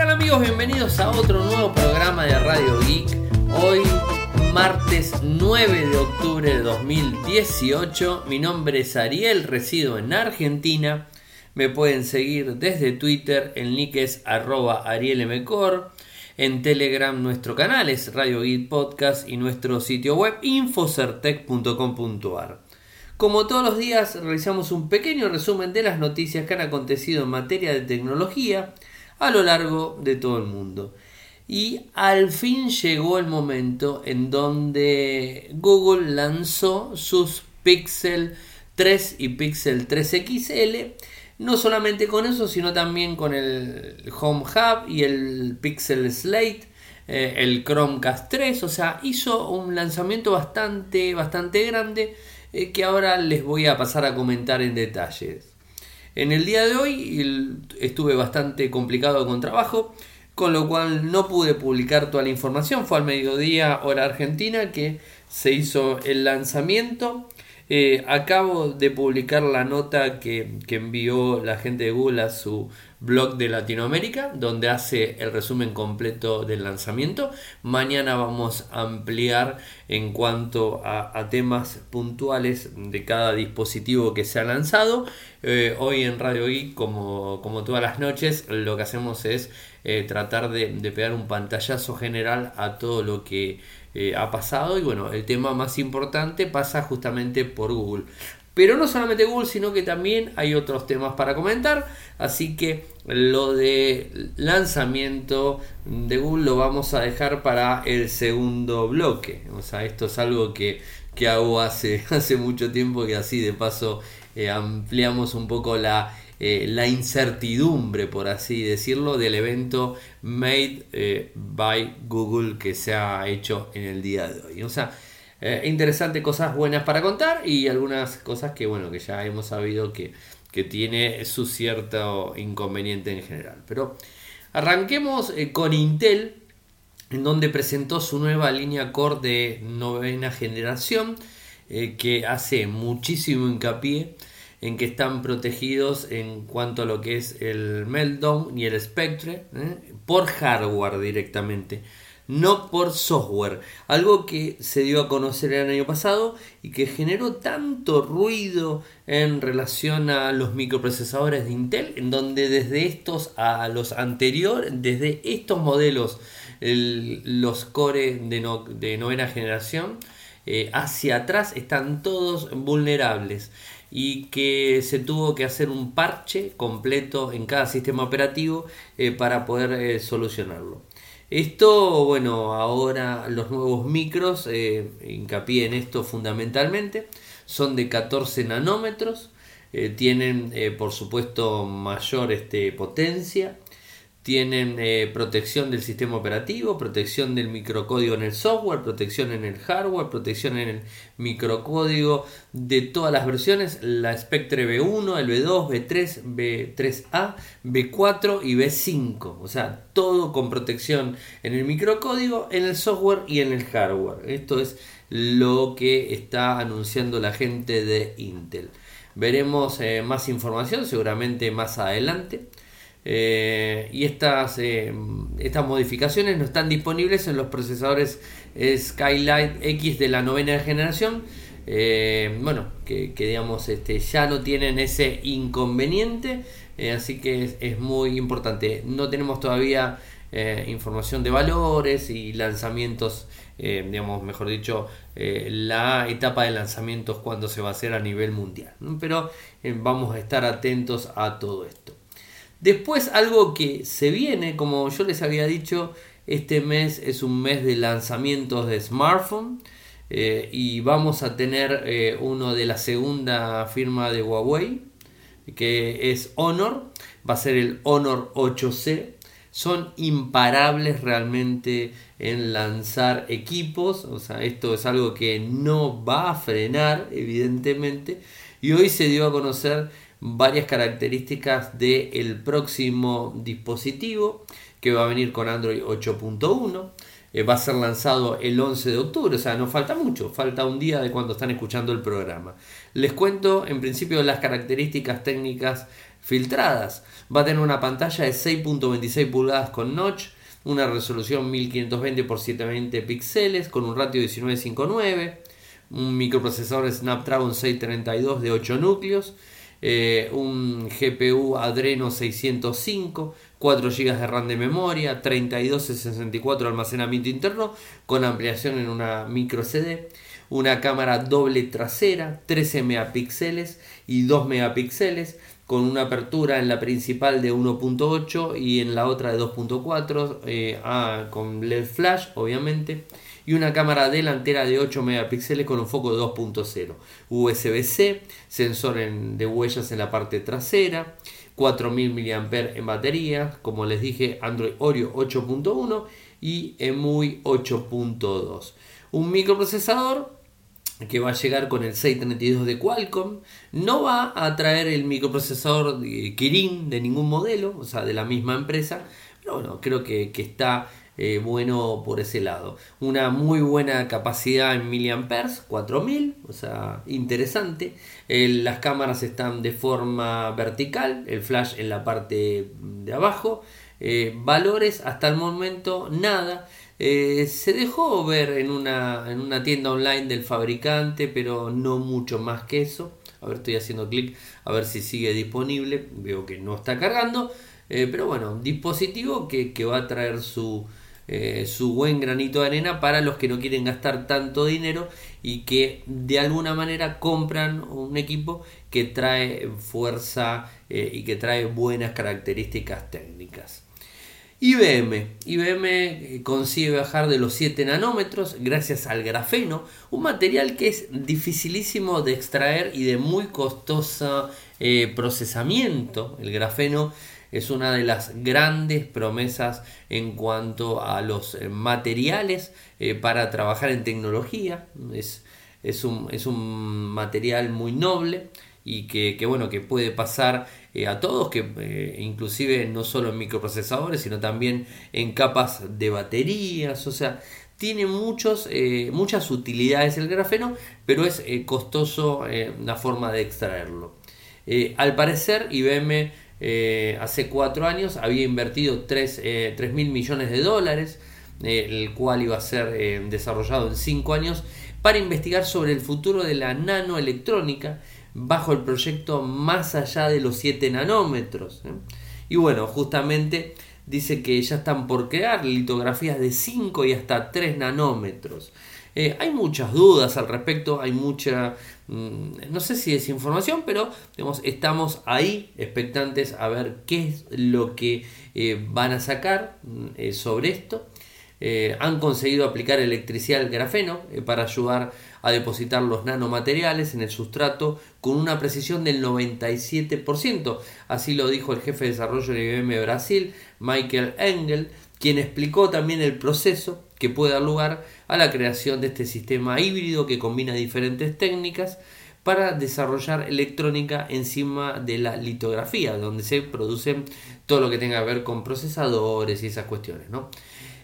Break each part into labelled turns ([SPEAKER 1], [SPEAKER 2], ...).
[SPEAKER 1] tal amigos? Bienvenidos a otro nuevo programa de Radio Geek. Hoy, martes 9 de octubre de 2018. Mi nombre es Ariel, resido en Argentina. Me pueden seguir desde Twitter, el nick es arroba arielmcor. En Telegram nuestro canal es Radio Geek Podcast y nuestro sitio web infocertec.com.ar. Como todos los días realizamos un pequeño resumen de las noticias que han acontecido en materia de tecnología a lo largo de todo el mundo. Y al fin llegó el momento en donde Google lanzó sus Pixel 3 y Pixel 3 XL. No solamente con eso, sino también con el Home Hub y el Pixel Slate, eh, el Chromecast 3. O sea, hizo un lanzamiento bastante, bastante grande eh, que ahora les voy a pasar a comentar en detalles. En el día de hoy estuve bastante complicado con trabajo, con lo cual no pude publicar toda la información. Fue al mediodía hora argentina que se hizo el lanzamiento. Eh, acabo de publicar la nota que, envió la gente de Google a su blog de Latinoamérica, donde hace el resumen completo del lanzamiento. Mañana vamos a ampliar en cuanto a, temas puntuales de cada dispositivo que se ha lanzado. Eh, hoy en Radio Geek, como, como todas las noches, lo que hacemos es eh, tratar de, pegar un pantallazo general a todo lo que eh, ha pasado. Y bueno, el tema más importante pasa justamente por Google. Pero no solamente Google, sino que también hay otros temas para comentar. Así que lo de lanzamiento de Google lo vamos a dejar para el segundo bloque. O sea, esto es algo que, hago hace, hace mucho tiempo y así de paso eh, ampliamos un poco la, eh, la incertidumbre, por así decirlo, del evento Made eh, by Google que se ha hecho en el día de hoy. O sea, eh, interesante, cosas buenas para contar y algunas cosas que, bueno, que ya hemos sabido que, que tiene su cierto inconveniente en general. Pero arranquemos eh, con Intel, en donde presentó su nueva línea Core de novena generación, que hace muchísimo hincapié en que están protegidos en cuanto a lo que es el Meltdown y el Spectre por hardware directamente no por software. Algo que se dio a conocer el año pasado y que generó tanto ruido en relación a los microprocesadores de Intel, en donde desde estos a los anteriores, desde estos modelos, los Core de, novena generación, eh, hacia atrás están todos vulnerables y que se tuvo que hacer un parche completo en cada sistema operativo eh, para poder eh, solucionarlo. Esto, bueno, ahora los nuevos micros, eh, hincapié en esto fundamentalmente, son de 14 nanómetros, tienen por supuesto mayor este, potencia, tienen eh, protección del sistema operativo, protección del microcódigo en el software, protección en el hardware, protección en el microcódigo de todas las versiones, la Spectre B1, el B2, B3, B3A, B4 y B5. O sea, todo con protección en el microcódigo, en el software y en el hardware. Esto es lo que está anunciando la gente de Intel. Veremos eh, más información seguramente más adelante. Eh, y estas, eh, estas modificaciones no están disponibles en los procesadores Skylight X de la novena generación. Eh, bueno, que, digamos este, ya no tienen ese inconveniente, así que es, muy importante. No tenemos todavía información de valores y lanzamientos, digamos, mejor dicho, la etapa de lanzamientos cuando se va a hacer a nivel mundial. Pero vamos a estar atentos a todo esto. Después algo que se viene, como yo les había dicho, este mes es un mes de lanzamientos de smartphone eh, y vamos a tener eh, uno de la segunda firma de Huawei que es Honor, va a ser el Honor 8C. Son imparables realmente en lanzar equipos, o sea, esto es algo que no va a frenar, evidentemente, y hoy se dio a conocer varias características del próximo dispositivo que va a venir con Android 8.1. Eh, va a ser lanzado el 11 de octubre, o sea, no falta mucho, falta un día de cuando están escuchando el programa. Les cuento en principio las características técnicas filtradas. Va a tener una pantalla de 6.26 pulgadas con notch, una resolución 1520 x 720 píxeles con un ratio 1959, un microprocesador Snapdragon 632 de 8 núcleos, eh, un GPU Adreno 605, 4 GB de RAM de memoria, 32 64 de almacenamiento interno con ampliación en una micro CD, una cámara doble trasera, 13 megapíxeles y 2 megapíxeles con una apertura en la principal de 1.8 y en la otra de 2.4 eh, ah, con LED flash obviamente y una cámara delantera de 8 megapíxeles con un foco de 2.0 USB-C sensor de huellas en la parte trasera 4000 mAh en batería como les dije Android Oreo 8.1 y EMUI 8.2 un microprocesador que va a llegar con el 632 de Qualcomm, no va a traer el microprocesador Kirin de ningún modelo, o sea, de la misma empresa, pero bueno, creo que, está eh, bueno por ese lado. Una muy buena capacidad en miliamperes, 4000, o sea, interesante. las cámaras están de forma vertical, el flash en la parte de abajo. Eh, valores hasta el momento nada. Eh, se dejó ver en una, en una tienda online del fabricante, pero no mucho más que eso. A ver, estoy haciendo clic a ver si sigue disponible. Veo que no está cargando. Pero bueno, dispositivo que, va a traer su, eh, su buen granito de arena para los que no quieren gastar tanto dinero y que de alguna manera compran un equipo que trae fuerza y que trae buenas características técnicas. IBM. IBM eh, consigue bajar de los 7 nanómetros gracias al grafeno, un material que es dificilísimo de extraer y de muy costoso eh, procesamiento. El grafeno es una de las grandes promesas en cuanto a los eh, materiales para trabajar en tecnología. Es, es, un, es un material muy noble y que, que, bueno que puede pasar eh, a todos que eh, inclusive no solo en microprocesadores sino también en capas de baterías o sea tiene muchos, eh, muchas utilidades el grafeno pero es costoso la forma de extraerlo al parecer IBM hace cuatro años había invertido 3 mil millones de dólares el cual iba a ser desarrollado en cinco años para investigar sobre el futuro de la nanoelectrónica bajo el proyecto más allá de los 7 nanómetros. ¿eh? Y bueno, justamente dice que ya están por crear litografías de 5 y hasta 3 nanómetros. Eh, hay muchas dudas al respecto, hay mucha, mm, no sé si es información, pero estamos ahí expectantes a ver qué es lo que eh, van a sacar mm, sobre esto. han conseguido aplicar electricidad al grafeno para ayudar a depositar los nanomateriales en el sustrato con una precisión del 97%. Así lo dijo el jefe de desarrollo de IBM Brasil, Michael Engel, quien explicó también el proceso que puede dar lugar a la creación de este sistema híbrido que combina diferentes técnicas para desarrollar electrónica encima de la litografía, donde se producen todo lo que tenga que ver con procesadores y esas cuestiones. ¿no?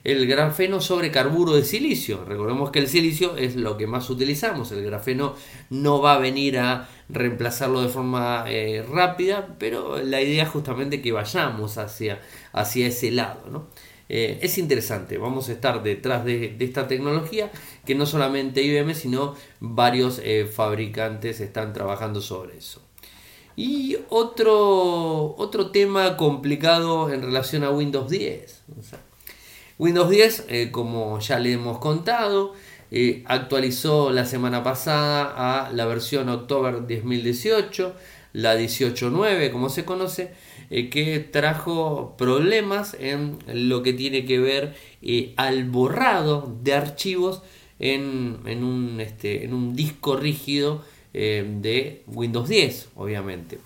[SPEAKER 1] el grafeno sobre carburo de silicio. Recordemos que el silicio es lo que más utilizamos. El grafeno no va a venir a reemplazarlo de forma eh, rápida, pero la idea es justamente que vayamos hacia, hacia ese lado. Eh, es interesante, vamos a estar detrás de, esta tecnología que no solamente IBM, sino varios eh, fabricantes están trabajando sobre eso. Y otro, otro tema complicado en relación a Windows 10. Windows 10, eh, como ya le hemos contado, actualizó la semana pasada a la versión October 2018, la 18.9 como se conoce, eh, que trajo problemas en lo que tiene que ver al borrado de archivos en, un, este, en un disco rígido de Windows 10, obviamente.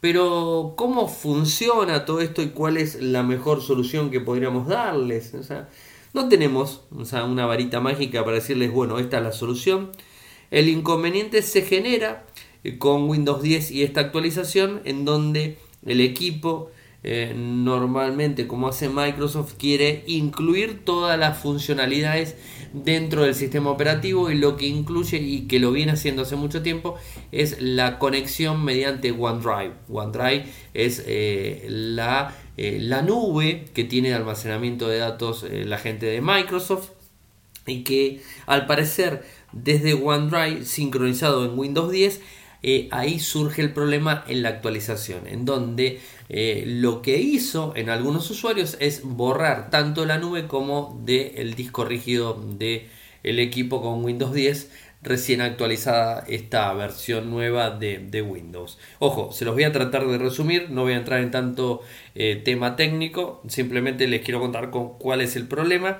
[SPEAKER 1] Pero ¿cómo funciona todo esto y cuál es la mejor solución que podríamos darles? Sea, no tenemos una varita mágica para decirles, bueno, esta es la solución. El inconveniente se genera eh, con Windows 10 y esta actualización en donde el equipo eh, normalmente, como hace Microsoft, quiere incluir todas las funcionalidades dentro del sistema operativo y lo que incluye y que lo viene haciendo hace mucho tiempo es la conexión mediante OneDrive. OneDrive es eh, la, eh, la, nube que tiene almacenamiento de datos la gente de Microsoft y que al parecer desde OneDrive sincronizado en Windows 10 eh, ahí surge el problema en la actualización, en donde eh, lo que hizo en algunos usuarios es borrar tanto la nube como del disco rígido del el equipo con Windows 10 recién actualizada esta versión nueva de, Windows. Ojo, se los voy a tratar de resumir, no voy a entrar en tanto eh, tema técnico, simplemente les quiero contar con cuál es el problema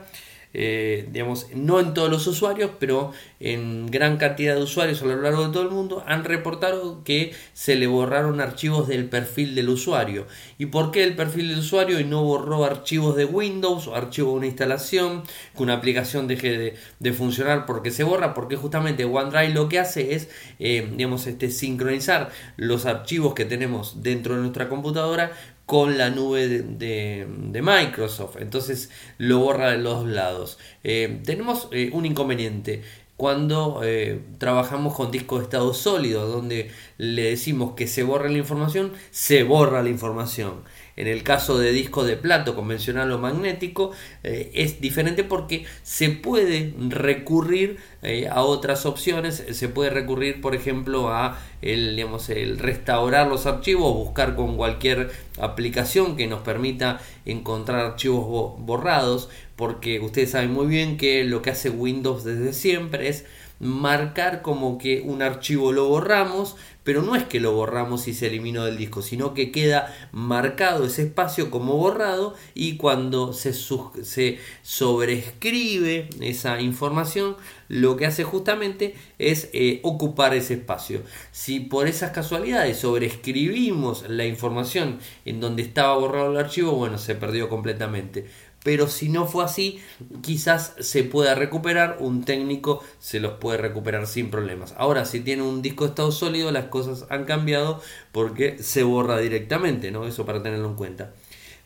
[SPEAKER 1] eh, digamos, no en todos los usuarios, pero en gran cantidad de usuarios a lo largo de todo el mundo han reportado que se le borraron archivos del perfil del usuario. ¿Y por qué el perfil del usuario y no borró archivos de Windows o archivos de una instalación, que una aplicación deje de, funcionar porque se borra? Porque justamente OneDrive lo que hace es, eh, digamos, este, sincronizar los archivos que tenemos dentro de nuestra computadora con la nube de, Microsoft. Entonces lo borra de los lados. Eh, tenemos eh, un inconveniente cuando eh, trabajamos con disco de estado sólido, donde le decimos que se borra la información, se borra la información. En el caso de disco de plato convencional o magnético eh, es diferente porque se puede recurrir eh, a otras opciones, se puede recurrir por ejemplo a el, digamos, el restaurar los archivos, buscar con cualquier aplicación que nos permita encontrar archivos borrados, porque ustedes saben muy bien que lo que hace Windows desde siempre es marcar como que un archivo lo borramos, pero no es que lo borramos y se eliminó del disco, sino que queda marcado ese espacio como borrado y cuando se, se sobrescribe esa información, lo que hace justamente es eh, ocupar ese espacio. Si por esas casualidades sobrescribimos la información en donde estaba borrado el archivo, bueno, se perdió completamente pero si no fue así, quizás se pueda recuperar, un técnico se los puede recuperar sin problemas. Ahora, si tiene un disco de estado sólido, las cosas han cambiado porque se borra directamente, ¿no? Eso para tenerlo en cuenta.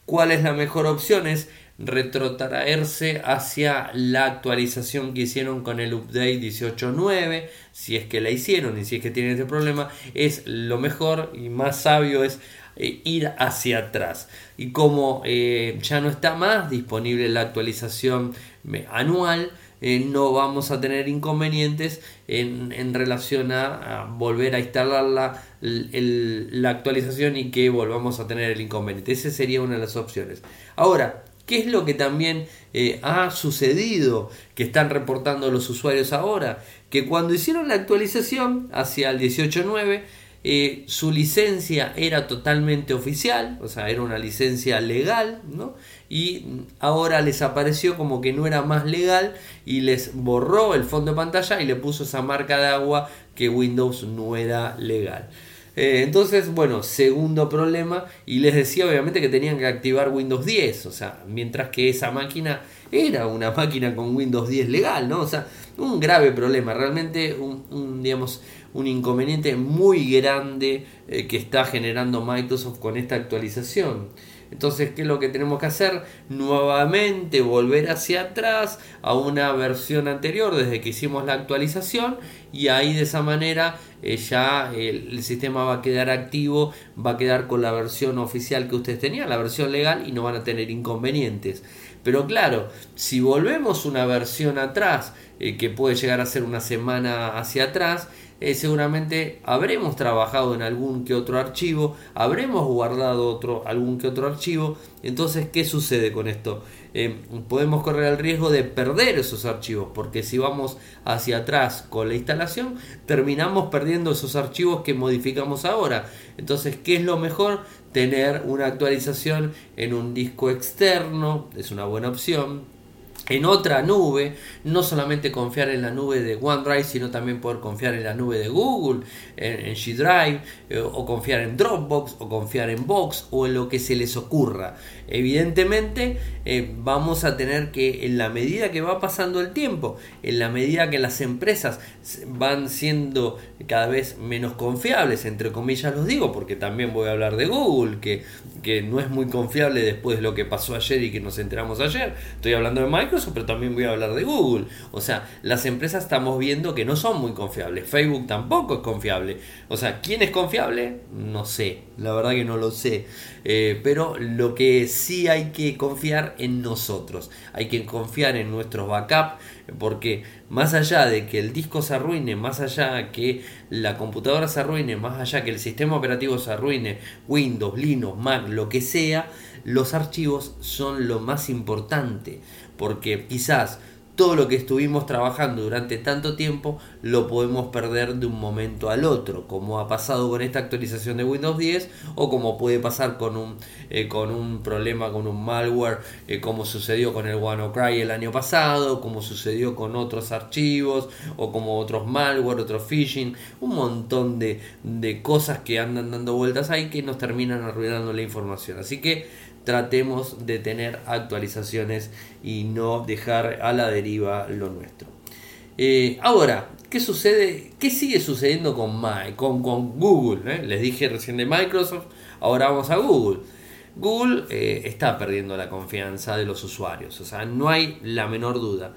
[SPEAKER 1] ¿Cuál es la mejor opción? Es retrotraerse hacia la actualización que hicieron con el update 18.9, si es que la hicieron y si es que tienen ese problema, es lo mejor y más sabio es eh, ir hacia atrás. Y como eh, ya no está más disponible la actualización anual, eh, no vamos a tener inconvenientes en, relación a, volver a instalar la, la actualización y que volvamos a tener el inconveniente. Esa sería una de las opciones. Ahora, ¿Qué es lo que también ha sucedido que están reportando los usuarios ahora? Que cuando hicieron la actualización hacia el 18.9 eh, su licencia era totalmente oficial, o sea, era una licencia legal, ¿no? Y ahora les apareció como que no era más legal y les borró el fondo de pantalla y le puso esa marca de agua que Windows no era legal. Eh, entonces, bueno, segundo problema, y les decía obviamente que tenían que activar Windows 10, o sea, mientras que esa máquina era una máquina con Windows 10 legal, ¿no? O sea, un grave problema, realmente un digamos, un inconveniente muy grande eh, que está generando Microsoft con esta actualización. Entonces, ¿qué es lo que tenemos que hacer? Nuevamente volver hacia atrás a una versión anterior desde que hicimos la actualización y ahí de esa manera eh, ya el, sistema va a quedar activo, va a quedar con la versión oficial que ustedes tenían, la versión legal y no van a tener inconvenientes. Pero claro, si volvemos una versión atrás, eh, que puede llegar a ser una semana hacia atrás, eh, seguramente habremos trabajado en algún que otro archivo, habremos guardado otro, algún que otro archivo. Entonces, ¿qué sucede con esto? Eh, podemos correr el riesgo de perder esos archivos, porque si vamos hacia atrás con la instalación, terminamos perdiendo esos archivos que modificamos ahora. Entonces, ¿qué es lo mejor? Tener una actualización en un disco externo, es una buena opción en otra nube, no solamente confiar en la nube de OneDrive, sino también poder confiar en la nube de Google, en, G Drive, eh, o confiar en Dropbox, o confiar en Box, o en lo que se les ocurra. Evidentemente, eh, vamos a tener que, en la medida que va pasando el tiempo, en la medida que las empresas van siendo cada vez menos confiables, entre comillas los digo, porque también voy a hablar de Google, que que no es muy confiable después de lo que pasó ayer y que nos enteramos ayer. Estoy hablando de Microsoft, pero también voy a hablar de Google. O sea, las empresas estamos viendo que no son muy confiables. Facebook tampoco es confiable. O sea, ¿quién es confiable? No sé. La verdad que no lo sé. Eh, pero lo que sí hay que confiar en nosotros. Hay que confiar en nuestros backups porque más allá de que el disco se arruine, más allá que la computadora se arruine, más allá que el sistema operativo se arruine, Windows, Linux, Mac, lo que sea, los archivos son lo más importante, porque quizás todo lo que estuvimos trabajando durante tanto tiempo lo podemos perder de un momento al otro, como ha pasado con esta actualización de Windows 10 o como puede pasar con un, eh, con un problema, con un malware, eh, como sucedió con el WannaCry el año pasado, como sucedió con otros archivos o como otros malware, otros phishing, un montón de, de cosas que andan dando vueltas ahí que nos terminan arruinando la información. Así que tratemos de tener actualizaciones y no dejar a la deriva lo nuestro. Eh, ahora, ¿qué sucede? ¿Qué sigue sucediendo con, con, con Google? Eh? Les dije recién de Microsoft, ahora vamos a Google. Google eh, está perdiendo la confianza de los usuarios, o sea, no hay la menor duda.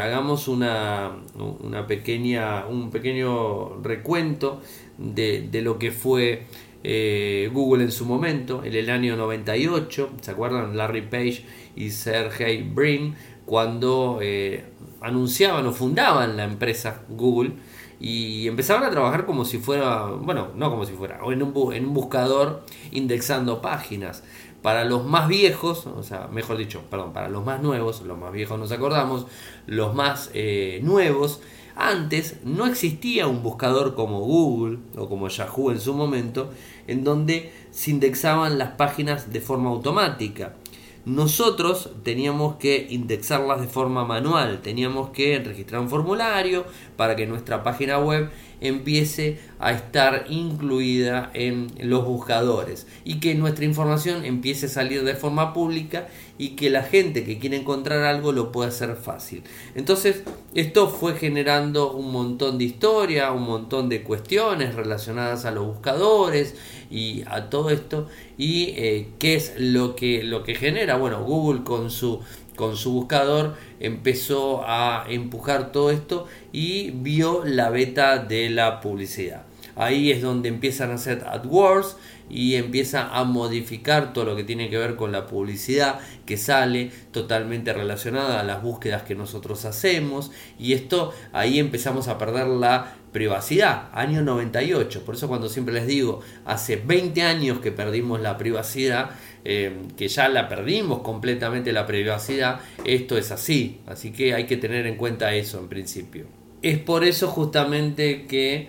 [SPEAKER 1] hagamos una, una, pequeña, un pequeño recuento de, de lo que fue eh, Google en su momento, en el año 98, ¿se acuerdan? Larry Page y Sergey Brin, cuando eh, anunciaban o fundaban la empresa Google y empezaban a trabajar como si fuera, bueno, no como si fuera, en un, en un buscador indexando páginas. Para los más viejos, o sea, mejor dicho, perdón, para los más nuevos, los más viejos nos acordamos, los más eh, nuevos, antes no existía un buscador como Google o como Yahoo en su momento, en donde se indexaban las páginas de forma automática. Nosotros teníamos que indexarlas de forma manual, teníamos que registrar un formulario para que nuestra página web empiece a estar incluida en los buscadores y que nuestra información empiece a salir de forma pública y que la gente que quiere encontrar algo lo pueda hacer fácil. Entonces, esto fue generando un montón de historia, un montón de cuestiones relacionadas a los buscadores y a todo esto. ¿Y eh, qué es lo que, lo que genera? Bueno, Google con su con su buscador empezó a empujar todo esto y vio la beta de la publicidad. Ahí es donde empiezan a hacer AdWords y empieza a modificar todo lo que tiene que ver con la publicidad que sale totalmente relacionada a las búsquedas que nosotros hacemos y esto ahí empezamos a perder la privacidad, año 98, por eso cuando siempre les digo, hace 20 años que perdimos la privacidad, eh, que ya la perdimos completamente la privacidad, esto es así, así que hay que tener en cuenta eso en principio. Es por eso justamente que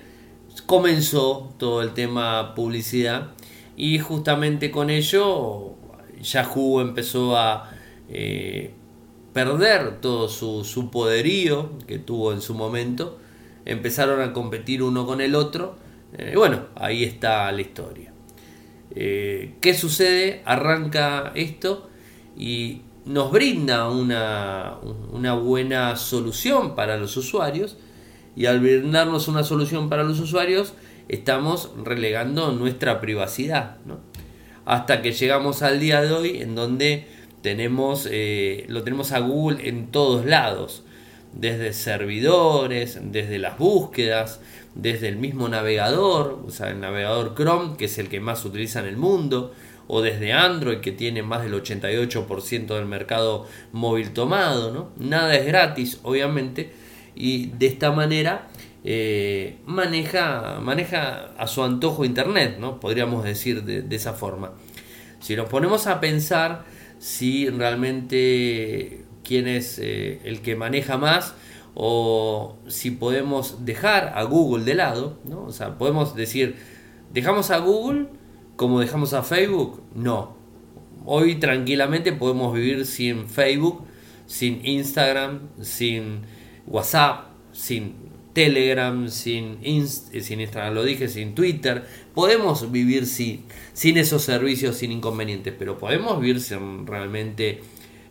[SPEAKER 1] comenzó todo el tema publicidad y justamente con ello Yahoo empezó a eh, perder todo su, poderío que tuvo en su momento, empezaron a competir uno con el otro, eh, bueno, ahí está la historia. Eh, ¿Qué sucede? Arranca esto y nos brinda una, una, buena solución para los usuarios y al brindarnos una solución para los usuarios estamos relegando nuestra privacidad hasta que llegamos al día de hoy en donde tenemos eh, lo tenemos a Google en todos lados desde servidores desde las búsquedas desde el mismo navegador, o sea, el navegador Chrome, que es el que más se utiliza en el mundo, o desde Android, que tiene más del 88% del mercado móvil tomado, ¿no? Nada es gratis, obviamente, y de esta manera eh, maneja, maneja a su antojo Internet, ¿no? Podríamos decir de, esa forma. Si nos ponemos a pensar si realmente quién es eh, el que maneja más, o si podemos dejar a Google de lado, ¿no? O sea, podemos decir, ¿dejamos a Google como dejamos a Facebook? No. Hoy tranquilamente podemos vivir sin Facebook, sin Instagram, sin WhatsApp, sin Telegram, sin, sin Instagram, lo dije, sin Twitter. Podemos vivir sin, sin esos servicios, sin inconvenientes, pero podemos vivir sin realmente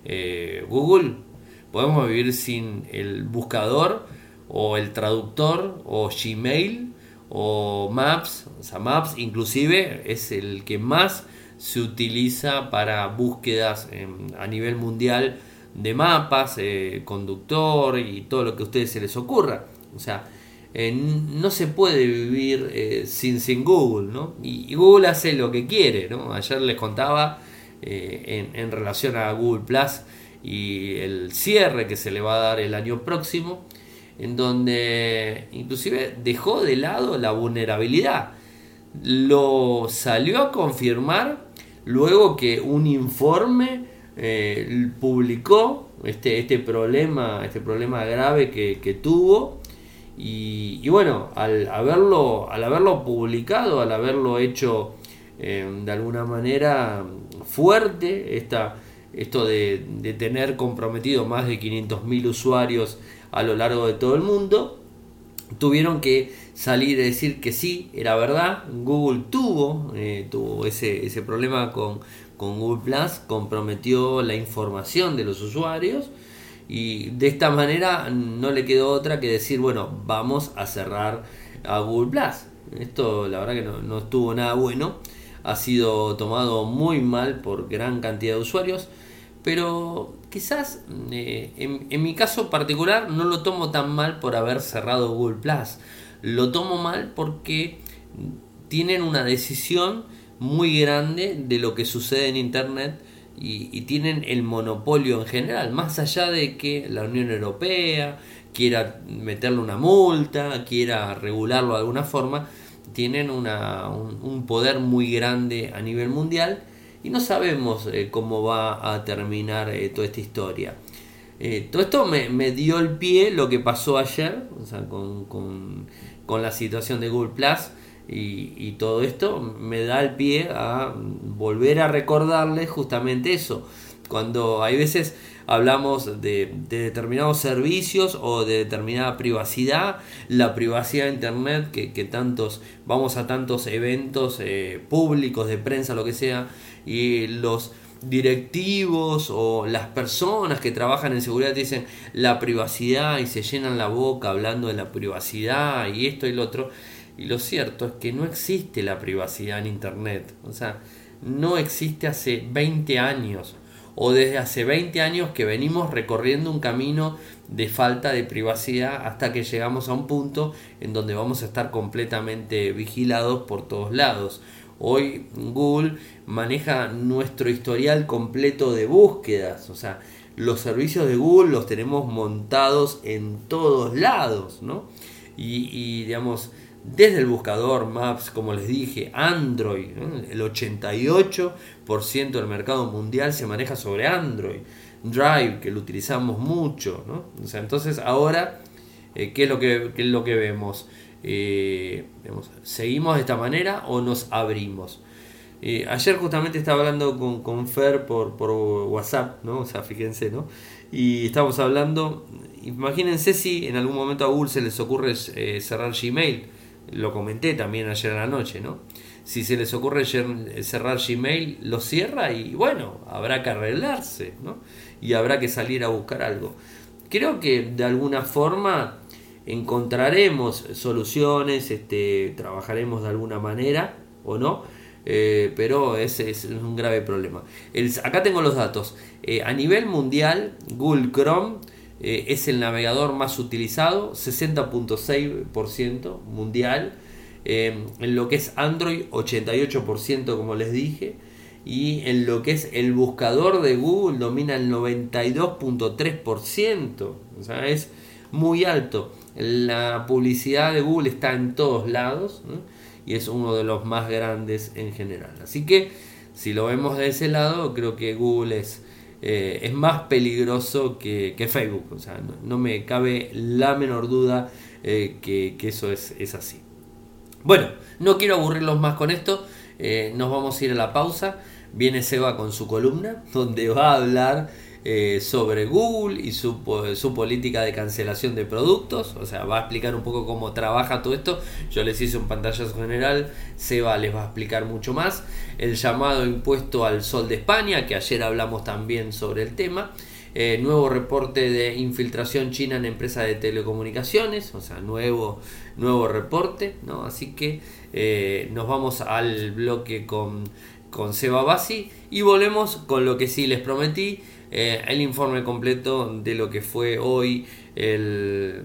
[SPEAKER 1] eh, Google Podemos vivir sin el buscador o el traductor o Gmail o Maps. O sea, Maps inclusive es el que más se utiliza para búsquedas a nivel mundial de mapas, eh, conductor y todo lo que a ustedes se les ocurra. O sea, eh, no se puede vivir eh, sin, sin Google, ¿no? Y, Google hace lo que quiere, ¿no? Ayer les contaba en, en, relación a Google Plus y el cierre que se le va a dar el año próximo, en donde inclusive dejó de lado la vulnerabilidad. Lo salió a confirmar luego que un informe eh, publicó este, este, problema, este problema grave que, tuvo. Y, bueno, al haberlo, al haberlo publicado, al haberlo hecho eh, de alguna manera fuerte, esta, esto de, de tener comprometido más de 500.000 usuarios a lo largo de todo el mundo, tuvieron que salir a decir que sí, era verdad, Google tuvo, eh, tuvo ese, ese problema con, con Google Plus, comprometió la información de los usuarios y de esta manera no le quedó otra que decir, bueno, vamos a cerrar a Google Plus. Esto la verdad que no, no estuvo nada bueno, ha sido tomado muy mal por gran cantidad de usuarios, pero quizás eh, en, en, mi caso particular no lo tomo tan mal por haber cerrado Google Plus, lo tomo mal porque tienen una decisión muy grande de lo que sucede en Internet y, tienen el monopolio en general, más allá de que la Unión Europea quiera meterle una multa, quiera regularlo de alguna forma, tienen una, un, poder muy grande a nivel mundial y no sabemos eh, cómo va a terminar eh, toda esta historia. Eh, todo esto me, me, dio el pie lo que pasó ayer con, con, con la situación de Google Plus y, todo esto me da el pie a volver a recordarles justamente eso. Cuando hay veces hablamos de, determinados servicios o de determinada privacidad, la privacidad de Internet, que, tantos, vamos a tantos eventos eh, públicos, de prensa, lo que sea, y los directivos o las personas que trabajan en seguridad dicen la privacidad y se llenan la boca hablando de la privacidad y esto y lo otro y lo cierto es que no existe la privacidad en Internet. O sea, no existe hace 20 años o desde hace 20 años que venimos recorriendo un camino de falta de privacidad hasta que llegamos a un punto en donde vamos a estar completamente vigilados por todos lados. Hoy Google maneja nuestro historial completo de búsquedas, o sea, los servicios de Google los tenemos montados en todos lados, ¿no? Y, digamos, desde el buscador Maps, como les dije, Android, el 88% del mercado mundial se maneja sobre Android, Drive, que lo utilizamos mucho, ¿no? o sea, entonces ahora, eh, ¿qué, es lo que, es lo que vemos? Eh, ¿Seguimos de esta manera o nos abrimos? Eh, ayer justamente estaba hablando con, con Fer por, por, WhatsApp, ¿no? O sea, fíjense, ¿no? Y estábamos hablando, imagínense si en algún momento a Google se les ocurre cerrar Gmail lo comenté también ayer en la noche, ¿no? Si se les ocurre cerrar Gmail, lo cierra y bueno, habrá que arreglarse, ¿no? Y habrá que salir a buscar algo. Creo que de alguna forma encontraremos soluciones, este, trabajaremos de alguna manera o no, eh, pero ese es un grave problema. acá tengo los datos. Eh, a nivel mundial, Google Chrome eh, es el navegador más utilizado, 60.6% mundial. Eh, en lo que es Android, 88% como les dije. Y en lo que es el buscador de Google, domina el 92.3%. O sea, es muy alto. La publicidad de Google está en todos lados y es uno de los más grandes en general. Así que si lo vemos de ese lado, creo que Google es eh, es más peligroso que, Facebook. O sea, no, me cabe la menor duda eh, que, eso es, así. Bueno, no quiero aburrirlos más con esto. Eh, nos vamos a ir a la pausa. Viene Seba con su columna, donde va a hablar eh, sobre Google y su, su, política de cancelación de productos. O sea, va a explicar un poco cómo trabaja todo esto. Yo les hice un pantallazo general. Seba les va a explicar mucho más. El llamado impuesto al sol de España, que ayer hablamos también sobre el tema. Eh, nuevo reporte de infiltración china en empresa de telecomunicaciones, o sea, nuevo, nuevo reporte, ¿no? Así que eh, nos vamos al bloque con con Seba Bassi y volvemos con lo que sí les prometí, eh, el informe completo de lo que fue hoy el,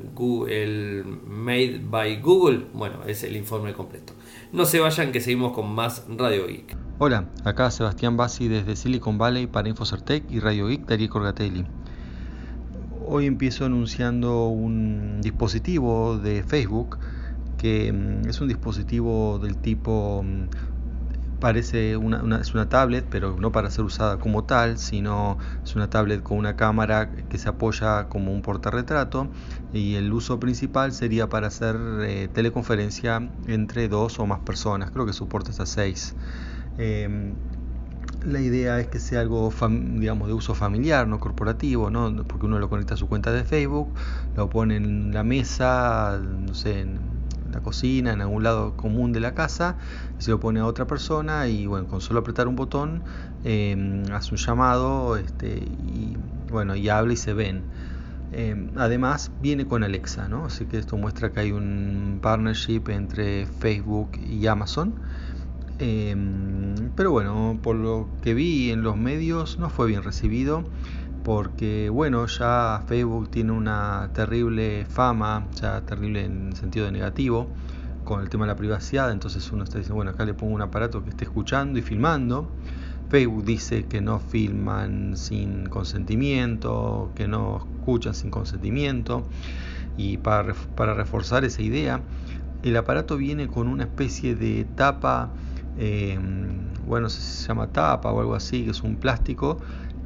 [SPEAKER 1] Made by Google. Bueno, es el informe completo. No se vayan que seguimos con más Radio Geek.
[SPEAKER 2] Hola, acá Sebastián Bassi desde Silicon Valley para Infocertec y Radio Geek, Darío Corgatelli. Hoy empiezo anunciando un dispositivo de Facebook que mm, es un dispositivo del tipo mm, parece una, es una tablet, pero no para ser usada como tal, sino es una tablet con una cámara que se apoya como un portarretrato y el uso principal sería para hacer eh, teleconferencia entre dos o más personas, creo que soporta hasta seis. Em, la idea es que sea algo digamos de uso familiar, no corporativo, ¿no? porque uno lo conecta a su cuenta de Facebook, lo pone en la mesa, no sé, en la cocina, en algún lado común de la casa, se lo pone a otra persona y bueno, con solo apretar un botón em, hace un llamado este, y bueno, y habla y se ven. Em, además viene con Alexa, ¿no? así que esto muestra que hay un partnership entre Facebook y Amazon. Em, pero bueno, por lo que vi en los medios no fue bien recibido porque bueno, ya Facebook tiene una terrible fama, ya terrible en sentido de negativo, con el tema de la privacidad, entonces uno está diciendo, bueno, acá le pongo un aparato que esté escuchando y filmando. Facebook dice que no filman sin consentimiento, que no escuchan sin consentimiento, y para, reforzar esa idea, el aparato viene con una especie de tapa, eh, bueno, se llama tapa o algo así, que es un plástico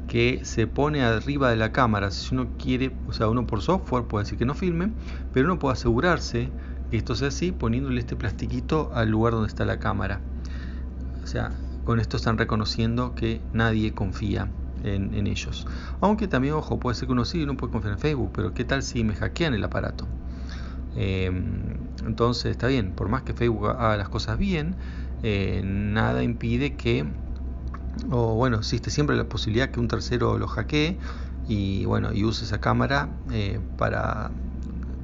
[SPEAKER 2] que se pone arriba de la cámara. Si uno quiere, o sea, uno por software puede decir que no filme, pero uno puede asegurarse que esto sea así poniéndole este plastiquito al lugar donde está la cámara. O sea, con esto están reconociendo que nadie confía en, ellos. Aunque también, ojo, puede ser que uno sí, no puede confiar en Facebook, pero ¿qué tal si me hackean el aparato? Em, entonces está bien, por más que Facebook haga las cosas bien, eh, nada impide que o bueno, existe siempre la posibilidad que un tercero lo hackee y bueno, y use esa cámara eh, para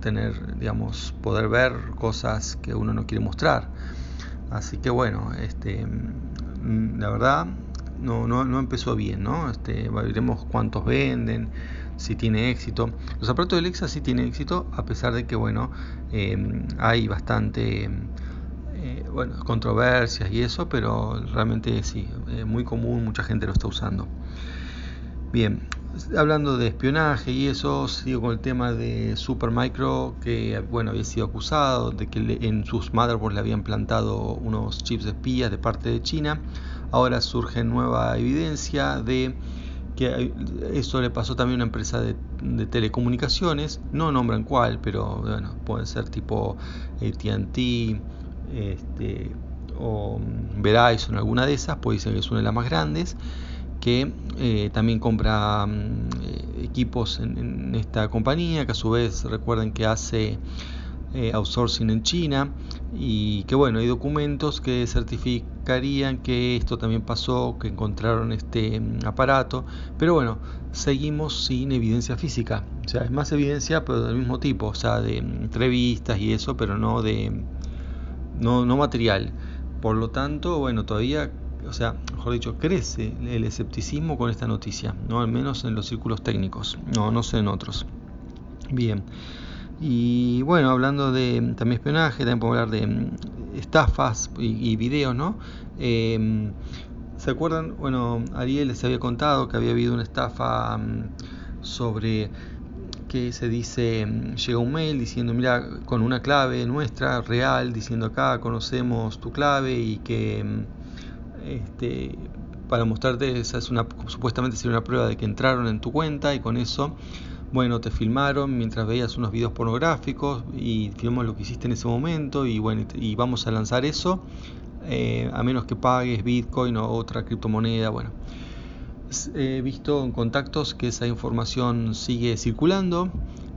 [SPEAKER 2] tener, digamos, poder ver cosas que uno no quiere mostrar. Así que bueno, este, mm, la verdad no, no, no empezó bien, ¿no? Este, veremos cuántos venden, si tiene éxito. Los aparatos de Alexa sí tienen éxito, a pesar de que bueno, eh, hay bastante bueno, controversias y eso, pero realmente sí, es muy común, mucha gente lo está usando. Bien, hablando de espionaje y eso, sigo con el tema de Supermicro, que bueno, había sido acusado de que en sus motherboards le habían plantado unos chips de espías de parte de China. Ahora surge nueva evidencia de que eso le pasó también a una empresa de, de telecomunicaciones, no nombran cuál, pero bueno, pueden ser tipo ATT, este, o Verizon, alguna de esas, pues dicen que es una de las más grandes, que eh, también compra mm, eh, equipos en, esta compañía, que a su vez recuerden que hace eh, outsourcing en China, y que bueno, hay documentos que certificarían que esto también pasó, que encontraron este mm, aparato, pero bueno, seguimos sin evidencia física, o sea, es más evidencia, pero del mismo tipo, o sea, de mm, entrevistas y eso, pero no de no, no material. Por lo tanto, bueno, todavía, o sea, mejor dicho, crece el escepticismo con esta noticia, no al menos en los círculos técnicos, no, no sé en otros. Bien. Y bueno, hablando de también espionaje, también podemos hablar de mm, estafas y, videos, ¿no? Em, ¿Se acuerdan? Bueno, Ariel les había contado que había habido una estafa mm, sobre que se dice, mm, llega un mail diciendo, mira, con una clave nuestra, real, diciendo acá conocemos tu clave y que mm, este, para mostrarte, esa es una, supuestamente sería una prueba de que entraron en tu cuenta y con eso, bueno, te filmaron mientras veías unos videos pornográficos y filmamos lo que hiciste en ese momento y bueno, y vamos a lanzar eso, eh, a menos que pagues Bitcoin o otra criptomoneda, bueno he visto en contactos que esa información sigue circulando.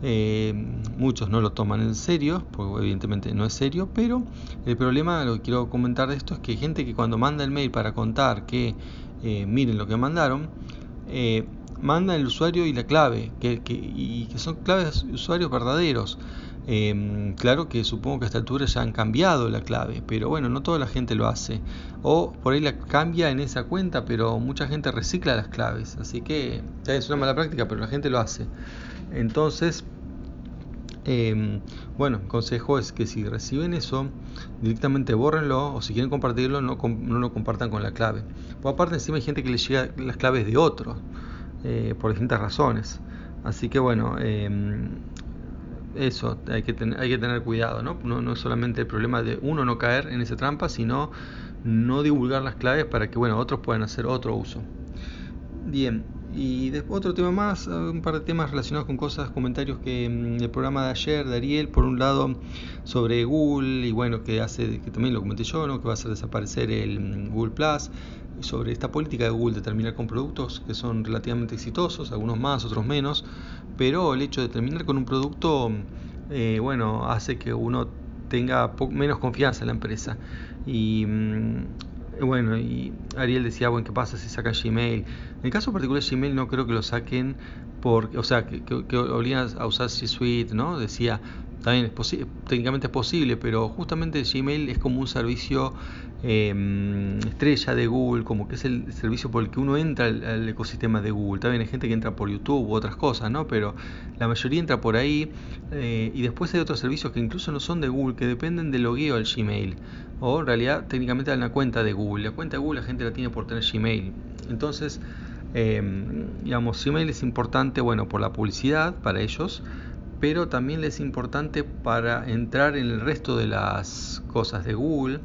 [SPEAKER 2] Eh, muchos no lo toman en serio, porque evidentemente no es serio, pero el problema, lo que quiero comentar de esto es que hay gente que cuando manda el mail para contar que eh, miren lo que mandaron, eh, manda el usuario y la clave, que, y que son claves usuarios verdaderos. Em, claro que supongo que a esta altura ya han cambiado la clave, pero bueno, no toda la gente lo hace. O por ahí la cambia en esa cuenta, pero mucha gente recicla las claves. Así que es una mala práctica, pero la gente lo hace. Entonces, em, bueno, consejo es que si reciben eso, directamente bórrenlo o si quieren compartirlo, no, lo compartan con la clave. Por aparte, encima hay gente que le llega las claves de otros, eh, por distintas razones. Así que bueno, em, eso, hay que, hay que tener cuidado, ¿no? ¿no? No solamente el problema de uno no caer en esa trampa, sino no divulgar las claves para que, bueno, otros puedan hacer otro uso. Bien, y después otro tema más, un par de temas relacionados con cosas, comentarios que mm, el programa de ayer de Ariel, por un lado sobre Google y bueno, que hace, que también lo comenté yo, ¿no? que va a hacer desaparecer el mm, Google Plus, sobre esta política de Google de terminar con productos que son relativamente exitosos, algunos más, otros menos, pero el hecho de terminar con un producto, eh, bueno, hace que uno tenga menos confianza en la empresa. Y mm, bueno, y Ariel decía, bueno, ¿qué pasa si sacan Gmail? En el caso particular de Gmail no creo que lo saquen, por, o sea, que, que, a usar G Suite, ¿no? Decía, también es técnicamente es posible, pero justamente Gmail es como un servicio em, estrella de Google, como que es el servicio por el que uno entra al, ecosistema de Google. También hay gente que entra por YouTube u otras cosas, ¿no? Pero la mayoría entra por ahí eh, y después hay otros servicios que incluso no son de Google, que dependen del logueo al Gmail. O en realidad técnicamente hay una cuenta de Google. La cuenta de Google la gente la tiene por tener Gmail. Entonces, em, digamos, Gmail es importante, bueno, por la publicidad para ellos pero también es importante para entrar en el resto de las cosas de Google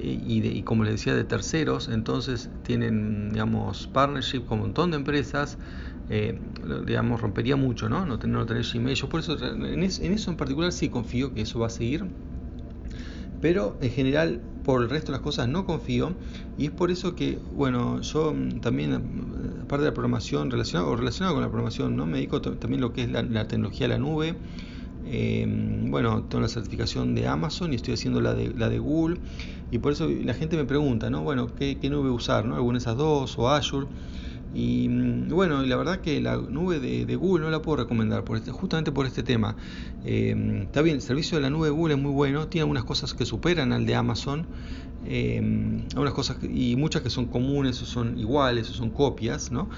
[SPEAKER 2] y, como les decía de terceros, entonces tienen digamos partnership con un montón de empresas, eh, digamos rompería mucho, ¿no? No tener, no tener Gmail. Yo por eso en, eso en particular sí confío que eso va a seguir, pero en general por el resto de las cosas no confío y es por eso que, bueno, yo mm, también, mm, aparte de la programación relacionado, o relacionado con la programación, ¿no? me dedico también lo que es la, tecnología de la nube. Em, bueno, tengo la certificación de Amazon y estoy haciendo la de, la de Google y por eso la gente me pregunta, ¿no? Bueno, ¿qué, qué nube usar? ¿no? ¿Alguna de esas dos o Azure? Y mm, bueno, la verdad que la nube de, Google no la puedo recomendar este, justamente por este tema. Eh, está bien, el servicio de la nube de Google es muy bueno, tiene algunas cosas que superan al de Amazon, eh, algunas cosas y muchas que son comunes o son iguales o son copias, ¿no?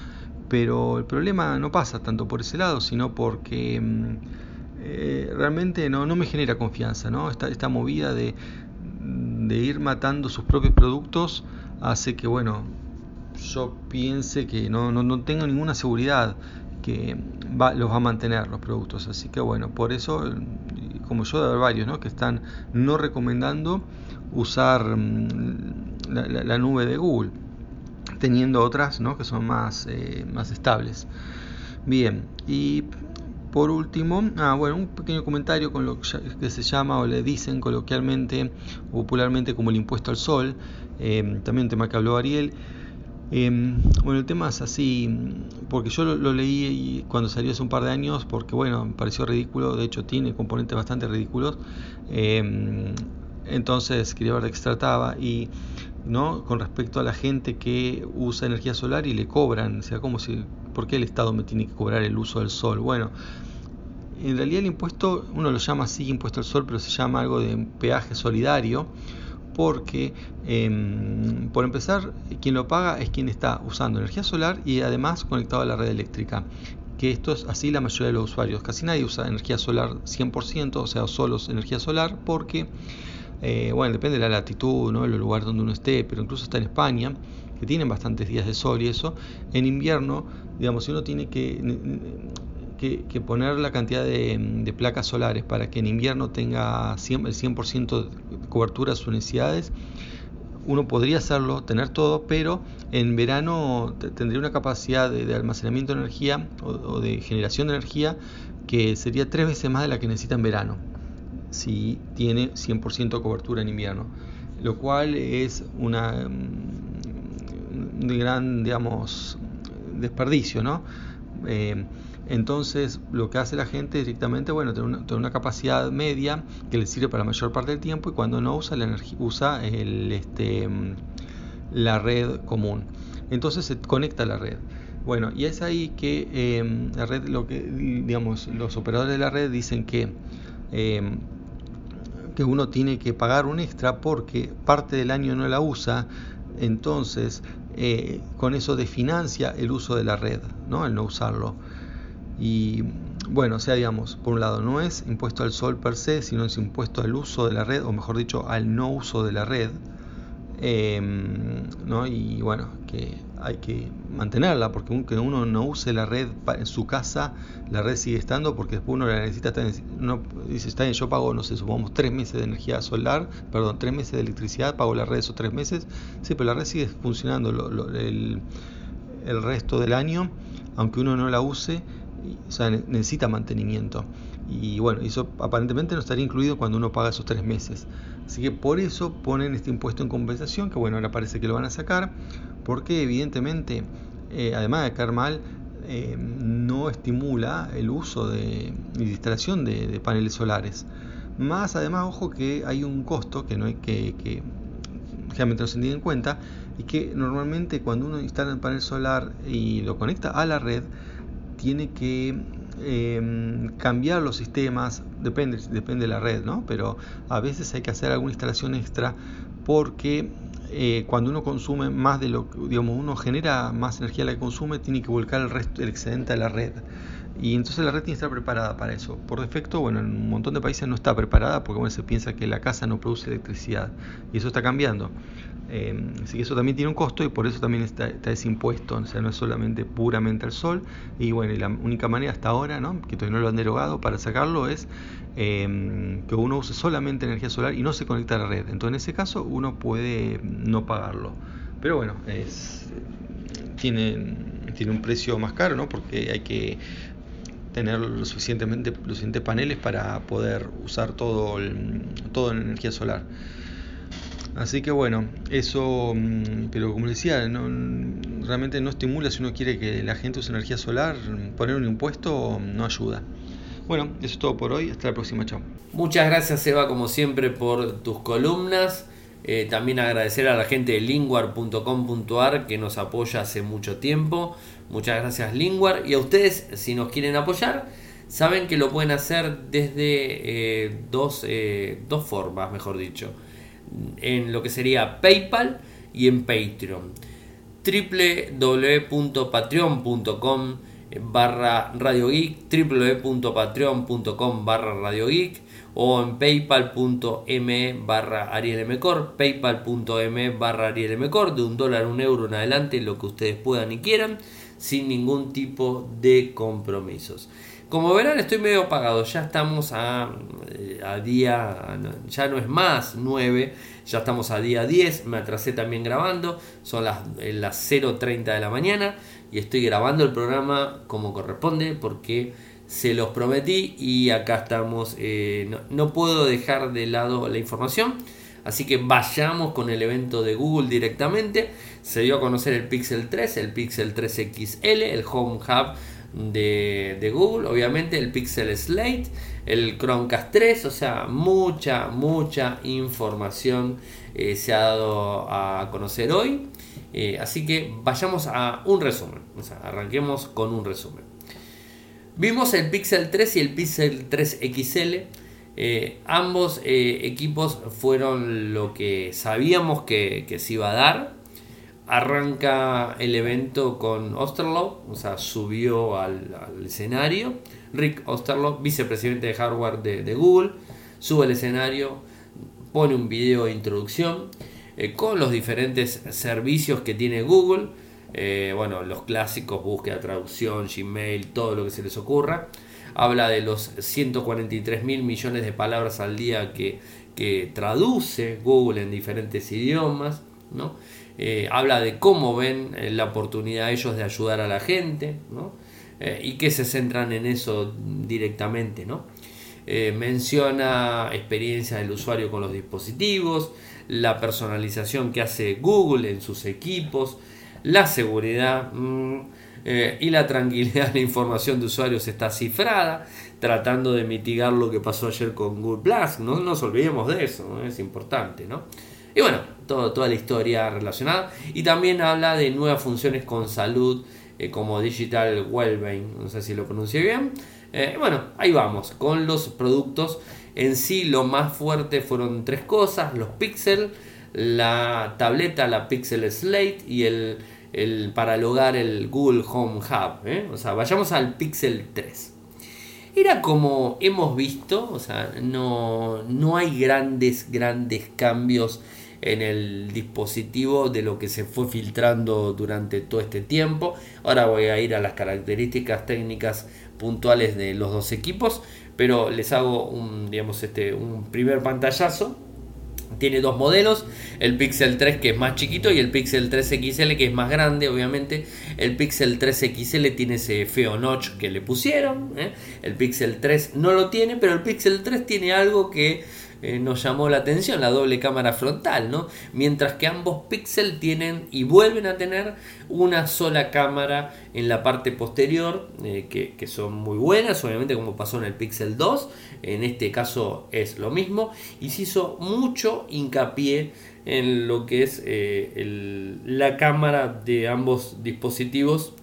[SPEAKER 2] Pero el problema no pasa tanto por ese lado, sino porque mm, eh, realmente no, no me genera confianza, ¿no? Esta, esta movida de, de ir matando sus propios productos hace que, bueno, yo piense que no, no, tengo ninguna seguridad que los va a mantener los productos. Así que bueno, por eso, como yo de haber varios, ¿no? que están no recomendando usar mm, la, nube de Google, teniendo otras ¿no? que son más, eh, más estables. Bien, y por último, ah, bueno, un pequeño comentario con lo que se llama o le dicen coloquialmente o popularmente como el impuesto al sol, eh, también un tema que habló Ariel. Em, bueno, el tema es así, porque yo lo, leí cuando salió hace un par de años, porque bueno, me pareció ridículo, de hecho tiene componentes bastante ridículos, em, entonces quería ver de qué se trataba y no con respecto a la gente que usa energía solar y le cobran, o sea, como si, ¿por qué el Estado me tiene que cobrar el uso del sol? Bueno, en realidad el impuesto, uno lo llama así impuesto al sol, pero se llama algo de peaje solidario porque em, por empezar quien lo paga es quien está usando energía solar y además conectado a la red eléctrica que esto es así la mayoría de los usuarios casi nadie usa energía solar 100% o sea solo energía solar porque eh, bueno depende de la latitud ¿no? el lugar donde uno esté pero incluso está en España que tienen bastantes días de sol y eso en invierno digamos si uno tiene que que, poner la cantidad de, placas solares para que en invierno tenga el 100% de cobertura de sus necesidades, uno podría hacerlo, tener todo, pero en verano tendría una capacidad de, almacenamiento de energía o, de generación de energía que sería tres veces más de la que necesita en verano, si tiene 100% de cobertura en invierno, lo cual es una un gran, digamos, desperdicio, ¿no? Eh, entonces, lo que hace la gente directamente, bueno, tener una, capacidad media que le sirve para la mayor parte del tiempo y cuando no usa la energía, usa el, este, la red común. Entonces se conecta a la red. Bueno, y es ahí que em, la red, lo que, digamos, los operadores de la red dicen que em, que uno tiene que pagar un extra porque parte del año no la usa, entonces eh, con eso desfinancia el uso de la red, ¿no? el no usarlo. Y bueno, o sea, digamos, por un lado no es impuesto al sol per se, sino es impuesto al uso de la red, o mejor dicho, al no uso de la red. Em, ¿no? Y bueno, que hay que mantenerla, porque aunque uno no use la red en su casa, la red sigue estando, porque después uno la necesita, uno dice, está bien, yo pago, no sé, supongamos tres meses de energía solar, perdón, tres meses de electricidad, pago la red esos tres meses, sí, pero la red sigue funcionando el, el resto del año, aunque uno no la use, o sea, necesita mantenimiento. Y bueno, eso aparentemente no estaría incluido cuando uno paga esos tres meses. Así que por eso ponen este impuesto en compensación, que bueno, ahora parece que lo van a sacar, porque evidentemente, eh, además de caer mal, eh, no estimula el uso de, y instalación de, paneles solares. Más además, ojo que hay un costo que no hay que, que realmente no se tiene en cuenta, y que normalmente cuando uno instala el panel solar y lo conecta a la red, tiene que em, cambiar los sistemas, depende, depende de la red, ¿no? pero a veces hay que hacer alguna instalación extra porque eh, cuando uno consume más de lo que, digamos, uno genera más energía de la que consume, tiene que volcar el resto, el excedente a la red. Y entonces la red tiene que estar preparada para eso. Por defecto, bueno, en un montón de países no está preparada porque bueno, se piensa que la casa no produce electricidad. Y eso está cambiando. Eh, así que eso también tiene un costo y por eso también está, ese impuesto, o sea, no es solamente puramente al sol. Y bueno, la única manera hasta ahora, que todavía no lo han derogado para sacarlo, es em, que uno use solamente energía solar y no se conecta a la red. Entonces en ese caso uno puede no pagarlo. Pero bueno, es, tiene, un precio más caro, ¿no? porque hay que tener lo suficientemente los suficientes paneles para poder usar todo, todo en energía solar. Así que bueno, eso, mm, pero como decía, no, realmente no estimula si uno quiere que la gente use energía solar, poner un impuesto no ayuda. Bueno, eso es todo por hoy, hasta la próxima, chao.
[SPEAKER 1] Muchas gracias Eva como siempre por tus columnas. Eh, también agradecer a la gente de linguar.com.ar que nos apoya hace mucho tiempo. Muchas gracias Linguar. Y a ustedes, si nos quieren apoyar, saben que lo pueden hacer desde eh, dos, eh, dos formas, mejor dicho en lo que sería PayPal y en Patreon. www.patreon.com barra www.patreon.com barra Radio Geek o en paypal.me barra paypal.me barra de un dólar, un euro en adelante, lo que ustedes puedan y quieran, sin ningún tipo de compromisos. Como verán, estoy medio apagado. Ya estamos a, eh, día, ya no es más 9, ya estamos a día 10. Me atrasé también grabando. Son las, eh, las 0.30 de la mañana y estoy grabando el programa como corresponde porque se los prometí y acá estamos. Eh, no, no puedo dejar de lado la información. Así que vayamos con el evento de Google directamente. Se dio a conocer el Pixel 3, el Pixel 3 XL, el Home Hub de, Google, obviamente el Pixel Slate, el Chromecast 3, o sea, mucha, mucha información eh, se ha dado a conocer hoy. Eh, así que vayamos a un resumen, o sea, arranquemos con un resumen. Vimos el Pixel 3 y el Pixel 3 XL. Eh, ambos equipos fueron lo que sabíamos que, que se iba a dar arranca el evento con Osterloh, o sea, subió al, escenario. Rick Osterloh, vicepresidente de hardware de, Google, sube al escenario, pone un video de introducción eh, con los diferentes servicios que tiene Google. Eh, bueno, los clásicos, búsqueda, traducción, Gmail, todo lo que se les ocurra. Habla de los 143 mil millones de palabras al día que, que traduce Google en diferentes idiomas. ¿no? Eh, habla de cómo ven eh, la oportunidad ellos de ayudar a la gente eh, y que se centran en eso directamente. ¿no? menciona experiencia del usuario con los dispositivos, la personalización que hace Google en sus equipos, la seguridad mm, y la tranquilidad la información de usuarios está cifrada, tratando de mitigar lo que pasó ayer con Google Plus. No nos olvidemos de eso, es importante. ¿no? Y bueno, toda la historia relacionada. Y también habla de nuevas funciones con salud, eh, como Digital Wellbeing, no sé si lo pronuncié bien, bueno, ahí vamos, con los productos en sí lo más fuerte fueron tres cosas, los Pixel, la tableta, la Pixel Slate y el, para logar el Google Home Hub. O sea, vayamos al Pixel 3. Era como hemos visto, o sea, no, no hay grandes, grandes cambios en el dispositivo de lo que se fue filtrando durante todo este tiempo. Ahora voy a ir a las características técnicas puntuales de los dos equipos, pero les hago un, digamos, este, un primer pantallazo. Tiene dos modelos, el Pixel 3 que es más chiquito y el Pixel 3 XL que es más grande, obviamente. El Pixel 3 XL tiene ese feo notch que le pusieron. ¿eh? El Pixel 3 no lo tiene, pero el Pixel 3 tiene algo que eh, nos llamó la atención, la doble cámara frontal, ¿no? Mientras que ambos Pixel tienen y vuelven a tener una sola cámara en la parte posterior, eh, que, son muy buenas, obviamente como pasó en el Pixel 2, en este caso es lo mismo, y se hizo mucho hincapié en lo que es eh, la cámara de ambos dispositivos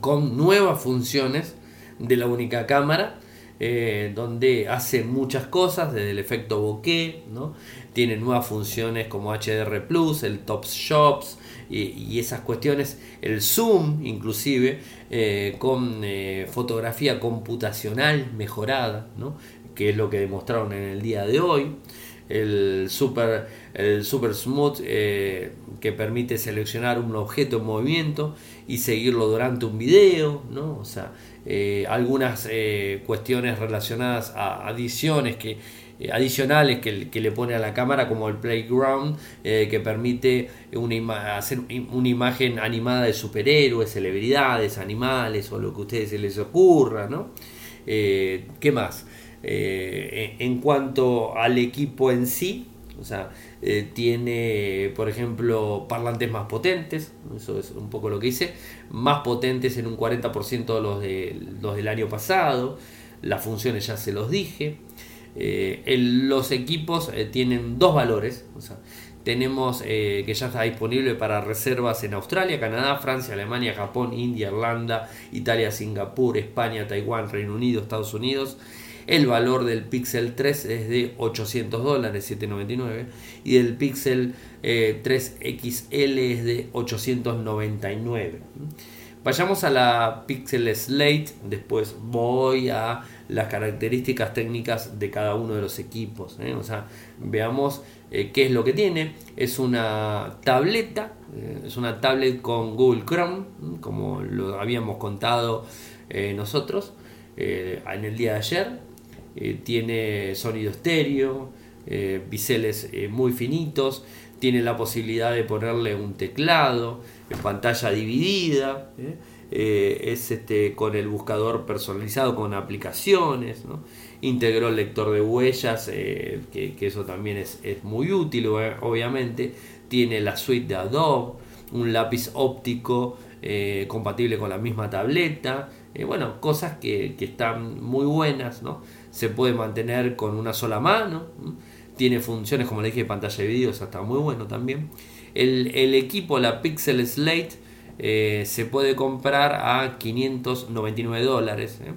[SPEAKER 1] con nuevas funciones de la única cámara eh, donde hace muchas cosas, desde el efecto bokeh, ¿no? tiene nuevas funciones como HDR Plus, el Top Shops y, esas cuestiones, el zoom inclusive, eh, con eh, fotografía computacional mejorada, ¿no? que es lo que demostraron en el día de hoy el super, el super smooth que permite seleccionar un objeto en movimiento y seguirlo durante un video, ¿no? O sea, eh, algunas eh, cuestiones relacionadas a adiciones que, eh, adicionales que, le pone a la cámara como el playground que permite una hacer una imagen animada de superhéroes, celebridades, animales o lo que a ustedes se les ocurra, ¿no? ¿Qué más? en cuanto al equipo en sí, o sea, eh, tiene, por ejemplo, parlantes más potentes, eso es un poco lo que hice, más potentes en un 40% de los, de los del año pasado, las funciones ya se los dije. Eh, los equipos eh, tienen dos valores, tenemos que ya está disponible para reservas en Australia, Canadá, Francia, Alemania, Japón, India, Irlanda, Italia, Singapur, España, Taiwán, Reino Unido, Estados Unidos el valor del Pixel 3 es de 800 dólares, 799. Y el Pixel 3 eh, XL es de 899. Vayamos a la Pixel Slate, después voy a las características técnicas de cada uno de los equipos. ¿eh? O sea, veamos eh, qué es lo que tiene. Es una tableta, es una tablet con Google Chrome, como lo habíamos contado nosotros en el día de ayer. Eh, tiene sonido estéreo, eh, biseles eh, muy finitos, tiene la posibilidad de ponerle un teclado, pantalla dividida, es este, con el buscador personalizado con aplicaciones, integró el lector de huellas, que, eso también es, muy útil, obviamente, tiene la suite de Adobe, un lápiz óptico compatible con la misma tableta, bueno, cosas que, que están muy buenas, ¿no? Se puede mantener con una sola mano, tiene funciones como le dije, pantalla de vídeo, está muy bueno también. El, equipo, la Pixel Slate, eh, se puede comprar a 599 dólares. ¿eh?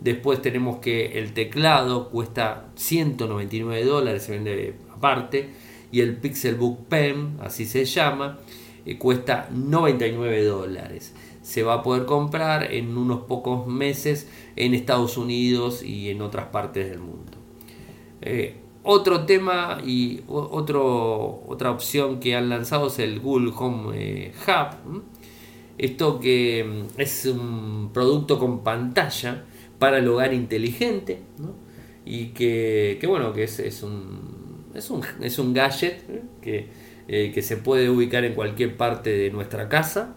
[SPEAKER 1] Después tenemos que el teclado cuesta 199 dólares, se vende aparte. Y el Pixelbook Pen, así se llama, eh, cuesta 99 dólares se va a poder comprar en unos pocos meses en Estados Unidos y en otras partes del mundo. Eh, otro tema y otro, otra opción que han lanzado es el Google Home eh, Hub. Esto que mm, es un producto con pantalla para el hogar inteligente y que, bueno, que es, es, un, es, un, es un gadget ¿eh? que, que se puede ubicar en cualquier parte de nuestra casa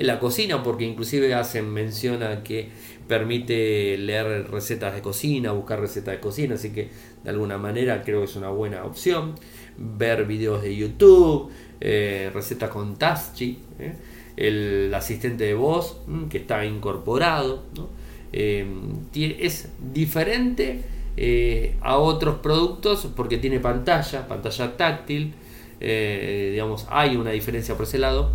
[SPEAKER 1] en la cocina, porque inclusive hacen mención a que permite leer recetas de cocina, buscar recetas de cocina, así que de alguna manera creo que es una buena opción. Ver videos de YouTube, eh, recetas con Taschi, eh, el asistente de voz mm, que está incorporado. Eh, es diferente a otros productos porque tiene pantalla, pantalla táctil. digamos, hay una diferencia por ese lado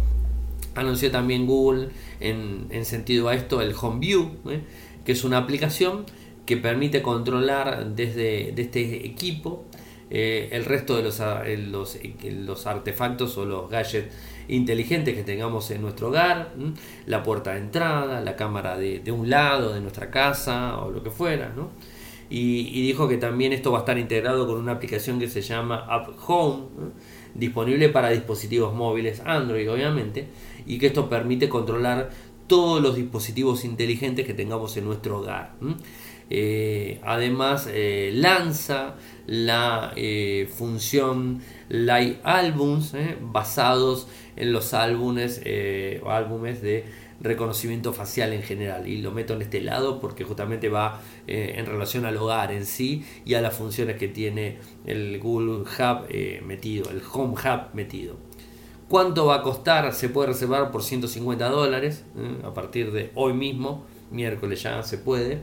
[SPEAKER 1] Anunció también Google en, sentido a esto el Home View, ¿eh? que es una aplicación que permite controlar desde este equipo eh, el resto de los, los, los, artefactos o los gadgets inteligentes que tengamos en nuestro hogar, la puerta de entrada, la cámara de, un lado de nuestra casa o lo que fuera. Y, dijo que también esto va a estar integrado con una aplicación que se llama App Home, disponible para dispositivos móviles Android obviamente, y que esto permite controlar todos los dispositivos inteligentes que tengamos en nuestro hogar. Eh, además eh, lanza la eh, función Live Albums basados en los álbumes álbumes de reconocimiento facial en general y lo meto en este lado porque justamente va en relación al hogar en sí y a las funciones que tiene el Google Hub metido, el Home Hub metido. ¿Cuánto va a costar? Se puede reservar por 150 dólares a partir de hoy mismo, miércoles ya se puede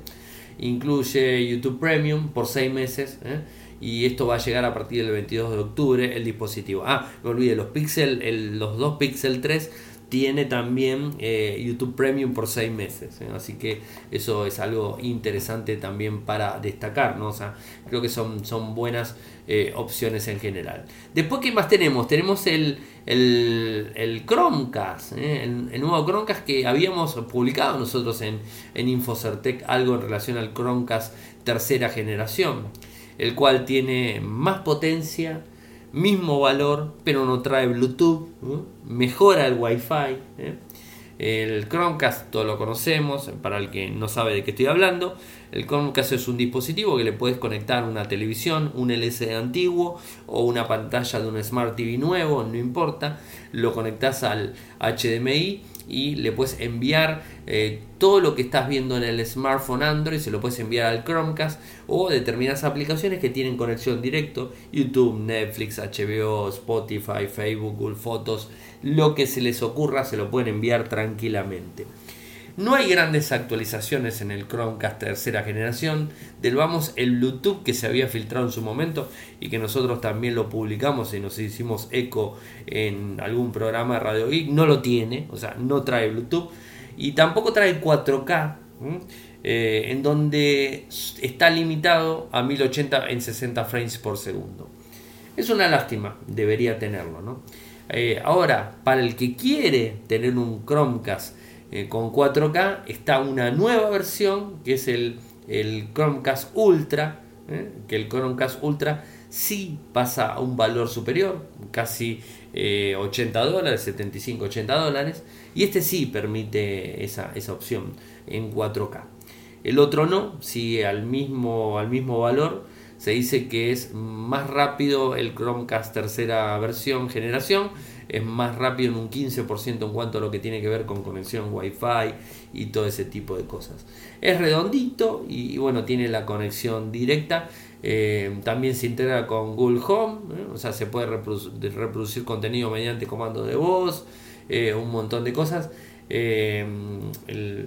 [SPEAKER 1] incluye YouTube Premium por 6 meses. ¿eh? Y esto va a llegar a partir del 22 de octubre el dispositivo. Ah, me olvidé, los Pixel, los dos Pixel 3 tiene también eh, YouTube Premium por 6 meses. ¿eh? Así que eso es algo interesante también para destacar. ¿no? O creo que son, son buenas eh, opciones en general. Después, ¿qué más tenemos? Tenemos el, el, Chromecast, el, nuevo Chromecast que habíamos publicado nosotros en, en Infocertec, algo en relación al Chromecast tercera generación, el cual tiene más potencia mismo valor, pero no trae Bluetooth, mejora el Wi-Fi. ¿eh? El Chromecast, todos lo conocemos, para el que no sabe de qué estoy hablando. El Chromecast es un dispositivo que le puedes conectar una televisión, un LCD antiguo o una pantalla de un Smart TV nuevo, no importa. Lo conectas al HDMI y le puedes enviar eh, todo lo que estás viendo en el smartphone Android, se lo puedes enviar al Chromecast o determinadas aplicaciones que tienen conexión directo, YouTube, Netflix, HBO, Spotify, Facebook, Google Fotos, lo que se les ocurra se lo pueden enviar tranquilamente. No hay grandes actualizaciones en el Chromecast tercera generación. Del vamos el Bluetooth que se había filtrado en su momento y que nosotros también lo publicamos y nos hicimos eco en algún programa de Radio Geek. No lo tiene, o sea, no trae Bluetooth y tampoco trae 4K. Eh, en donde está limitado a 1080 en 60 frames por segundo. Es una lástima, debería tenerlo. ¿no? Eh, ahora, para el que quiere tener un Chromecast eh, con 4K está una nueva versión que es el, el Chromecast Ultra, eh, que el Chromecast Ultra sí pasa a un valor superior, casi 80 eh, dólares, 75-80 dólares, y este sí permite esa, esa opción en 4K. El otro no, sigue al mismo, al mismo valor, se dice que es más rápido el Chromecast tercera versión generación, es más rápido en un 15% en cuanto a lo que tiene que ver con conexión Wi-Fi y todo ese tipo de cosas. Es redondito y, bueno, tiene la conexión directa. Eh, también se integra con Google Home, ¿eh? o sea, se puede reproducir, contenido mediante comando de voz, eh, un montón de cosas. en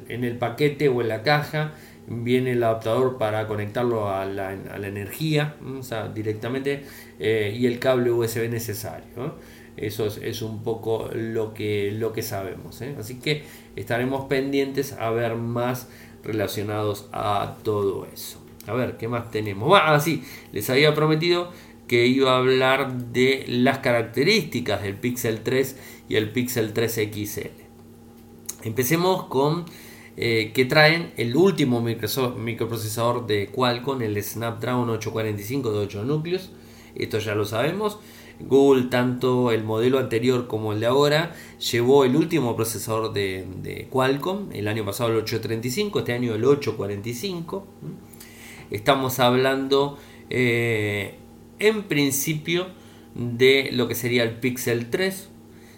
[SPEAKER 1] el paquete o en la caja viene el adaptador para conectarlo a la, energía, o sea, directamente, y el cable USB necesario. Eso es, un poco lo que, lo que sabemos. ¿eh? Así que estaremos pendientes a ver más relacionados a todo eso. A ver, ¿qué más tenemos? Ah, sí, les había prometido que iba a hablar de las características del Pixel 3 y el Pixel 3 XL. Empecemos con eh, que traen el último microprocesador de Qualcomm, el Snapdragon 845 de 8 núcleos. Esto ya lo sabemos. Google, tanto el modelo anterior como el de ahora, llevó el último procesador de, Qualcomm, el año pasado el 835, este año el 845. Estamos hablando eh, en principio de lo que sería el Pixel 3,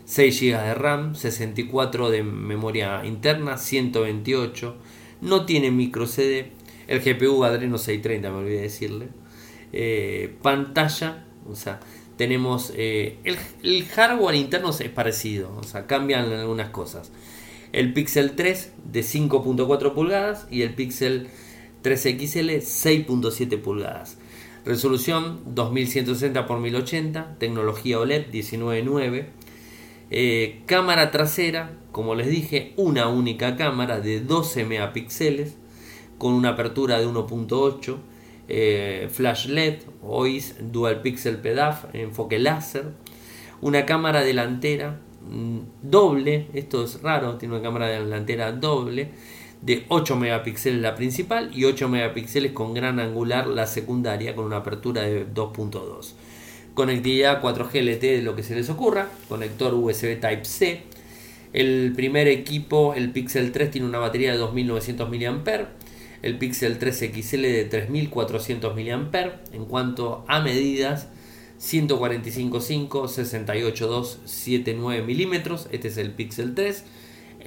[SPEAKER 1] 6 GB de RAM, 64 de memoria interna, 128, no tiene micro CD, el GPU Adreno 630 me olvidé decirle, eh, pantalla, o sea, tenemos eh, el, hardware interno es parecido, o sea, cambian algunas cosas. El Pixel 3 de 5.4 pulgadas y el Pixel 3 XL 6.7 pulgadas. Resolución 2160 x 1080, tecnología OLED 19.9. Eh, cámara trasera, como les dije, una única cámara de 12 megapíxeles con una apertura de 1.8, eh, flash LED, OIS, Dual Pixel PDAF, enfoque láser, una cámara delantera mm, doble, esto es raro, tiene una cámara delantera doble, de 8 megapíxeles la principal y 8 megapíxeles con gran angular la secundaria con una apertura de 2.2. Conectividad 4G LTE de lo que se les ocurra, conector USB Type-C. El primer equipo, el Pixel 3, tiene una batería de 2900 mAh, el Pixel 3 XL de 3400 mAh. En cuanto a medidas, 145.5, 68.2, 79 milímetros. Este es el Pixel 3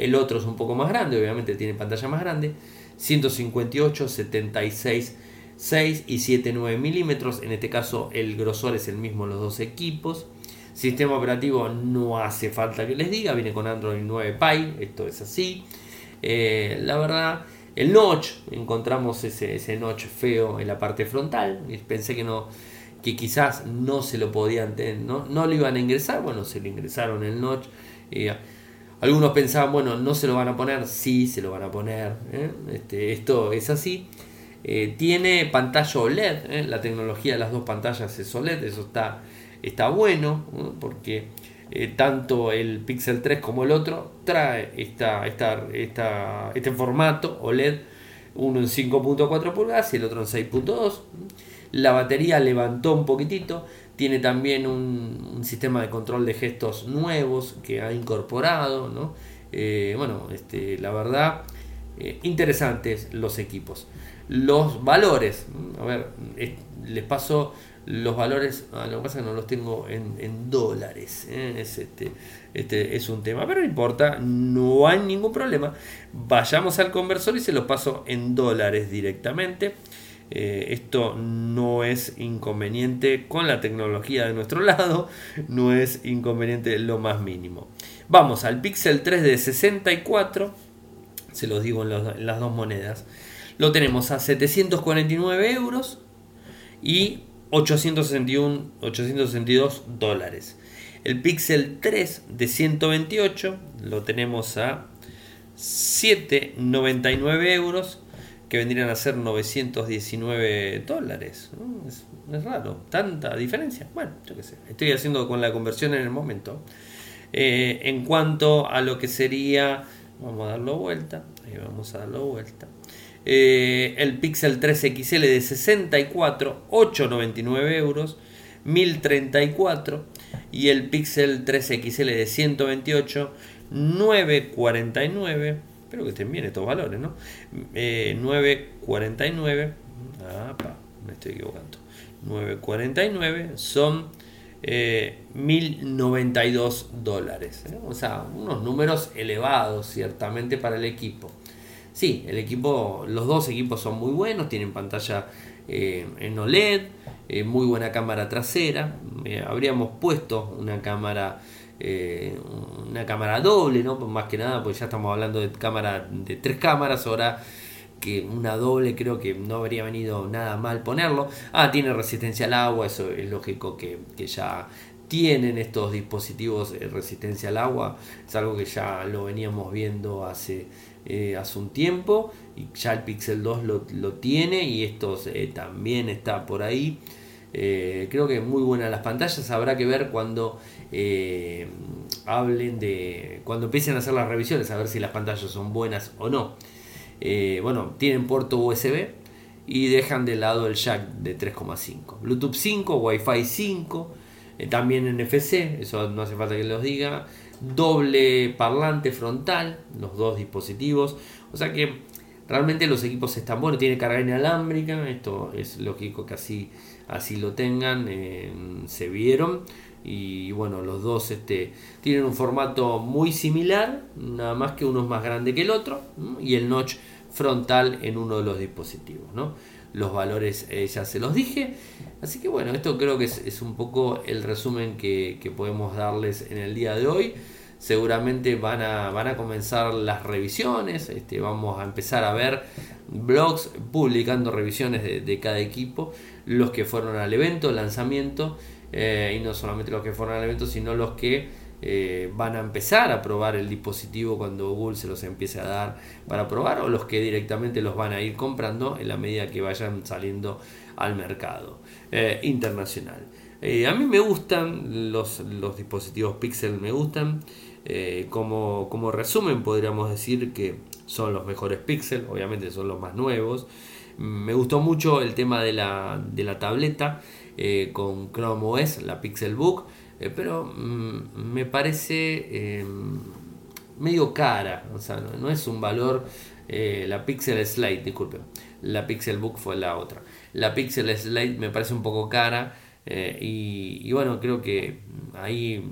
[SPEAKER 1] el otro es un poco más grande, obviamente tiene pantalla más grande. 158, 76, 6 y 7,9 milímetros. En este caso el grosor es el mismo en los dos equipos. Sistema operativo no hace falta que les diga, viene con Android 9 Pie, esto es así. Eh, la verdad, el notch, encontramos ese, ese notch feo en la parte frontal. Pensé que no que quizás no se lo podían tener, no, no lo iban a ingresar, bueno, se le ingresaron el notch. Eh, algunos pensaban, bueno, no se lo van a poner, sí, se lo van a poner. ¿eh? Este, esto es así. Eh, tiene pantalla OLED, ¿eh? la tecnología de las dos pantallas es OLED, eso está, está bueno, porque tanto el Pixel 3 como el otro trae esta, esta, esta, este formato OLED, uno en 5.4 pulgadas y el otro en 6.2. La batería levantó un poquitito, tiene también un, sistema de control de gestos nuevos que ha incorporado, ¿no? Eh, bueno, este, la verdad, eh, interesantes los equipos. Los valores, a ver, les paso los valores, ah, lo que pasa es que no los tengo en, dólares, ¿eh? es, este, este es un tema, pero no importa, no hay ningún problema. Vayamos al conversor y se los paso en dólares directamente. Eh, esto no es inconveniente con la tecnología de nuestro lado, no es inconveniente lo más mínimo. Vamos al Pixel 3 de 64, se los digo en, las dos monedas. Lo tenemos a 749 euros y 861, 862 dólares. El Pixel 3 de 128 lo tenemos a 799 euros que vendrían a ser 919 dólares. Es, raro, tanta diferencia. Bueno, yo qué sé, estoy haciendo con la conversión en el momento. Eh, en cuanto a lo que sería, vamos a darlo vuelta, vamos a darlo vuelta. Eh, el Pixel 3 XL de 64, 899 euros, 1034. Y el Pixel 3 XL de 128, 949 Espero que estén bien estos valores, ¿no? 9.49. Ah, me estoy equivocando. 9.49 son 1.092 eh, dólares. ¿eh? O sea, unos números elevados, ciertamente, para el equipo. Sí, el equipo, los dos equipos son muy buenos, tienen pantalla eh, en OLED, muy buena cámara trasera. habríamos puesto una cámara eh, una cámara doble, ¿no? Más que nada, pues ya estamos hablando de cámara de tres cámaras, ahora que una doble creo que no habría venido nada mal ponerlo. Ah, tiene resistencia al agua, eso es lógico que, ya tienen estos dispositivos resistencia al agua, es algo que ya lo veníamos viendo hace, eh, hace un tiempo y ya el Pixel 2 lo, tiene y esto eh, también está por ahí. creo que muy buenas las pantallas, habrá que ver cuando eh, hablen de cuando empiecen a hacer las revisiones a ver si las pantallas son buenas o no. Eh, bueno, tienen puerto USB y dejan de lado el jack de 3,5. Bluetooth 5, Wi-Fi 5, eh, también NFC, eso no hace falta que los diga. Doble parlante frontal, los dos dispositivos. O sea que realmente los equipos están buenos. Tiene carga inalámbrica, esto es lógico que así, así lo tengan. se vieron y bueno, los dos este, tienen un formato muy similar, nada más que uno es más grande que el otro y el notch frontal en uno de los dispositivos. ¿no? Los valores eh, ya se los dije, así que bueno, esto creo que es, un poco el resumen que, podemos darles en el día de hoy. Seguramente van a, van a comenzar las revisiones, este, vamos a empezar a ver blogs publicando revisiones de, cada equipo, los que fueron al evento, lanzamiento eh, y no solamente los que fueron al evento, sino los que eh, van a empezar a probar el dispositivo cuando Google se los empiece a dar para probar o los que directamente los van a ir comprando en la medida que vayan saliendo al mercado eh, internacional. Eh, a mí me gustan los, los dispositivos Pixel, me gustan. como, como resumen podríamos decir que son los mejores Pixel, obviamente son los más nuevos. Me gustó mucho el tema de la, de la tableta con Chrome OS, la Pixel Book. Eh, pero mm, me parece eh, medio cara, o sea, no, es un valor, eh, la Pixel Slate, disculpen, la Pixel Book fue la otra. La Pixel Slate me parece un poco cara y, bueno, creo que ahí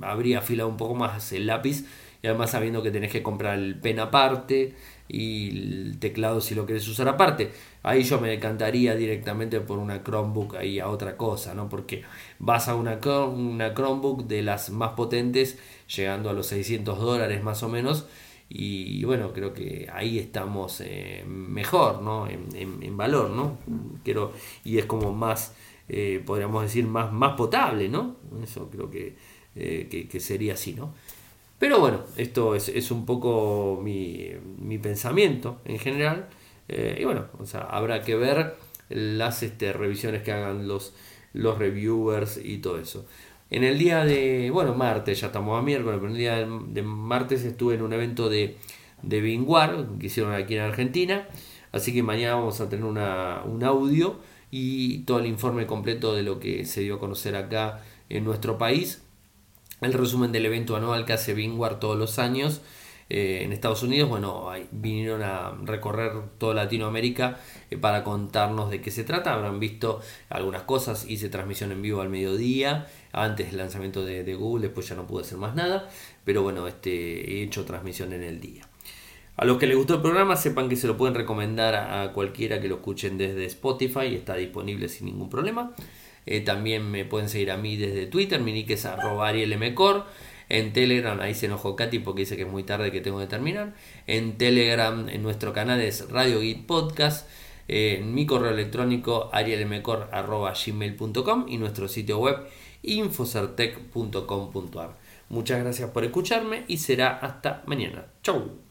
[SPEAKER 1] habría afilado un poco más el lápiz y además sabiendo que tenés que comprar el pen aparte y el teclado si lo querés usar aparte. Ahí yo me decantaría directamente por una Chromebook ahí a otra cosa, ¿no? Porque vas a una, una Chromebook de las más potentes, llegando a los 600 dólares más o menos, y bueno, creo que ahí estamos eh, mejor, ¿no? En, valor, ¿no? Quiero, y es como más, eh, podríamos decir, más, más potable, ¿no? Eso creo que, eh, que, que sería así, ¿no? Pero bueno, esto es, un poco mi, pensamiento en general. Eh, y bueno, o sea, habrá que ver las este, revisiones que hagan los, los reviewers y todo eso. En el día de, bueno, martes, ya estamos a miércoles, pero en el día de, martes estuve en un evento de, de Binguar que hicieron aquí en Argentina. Así que mañana vamos a tener una, un audio y todo el informe completo de lo que se dio a conocer acá en nuestro país el resumen del evento anual que hace Bingwar todos los años eh, en Estados Unidos. Bueno, vinieron a recorrer toda Latinoamérica eh, para contarnos de qué se trata. Habrán visto algunas cosas. Hice transmisión en vivo al mediodía, antes del lanzamiento de, Google, después ya no pude hacer más nada. Pero bueno, este, he hecho transmisión en el día. A los que les gustó el programa, sepan que se lo pueden recomendar a cualquiera que lo escuchen desde Spotify, está disponible sin ningún problema. Eh, también me pueden seguir a mí desde Twitter, mi nick es arroba En Telegram, ahí se enojó Katy porque dice que es muy tarde que tengo que terminar. En Telegram, en nuestro canal es Radio Git Podcast. en mi correo electrónico arielmcor.gmail.com y nuestro sitio web infocertec.com.ar. Muchas gracias por escucharme y será hasta mañana. Chau.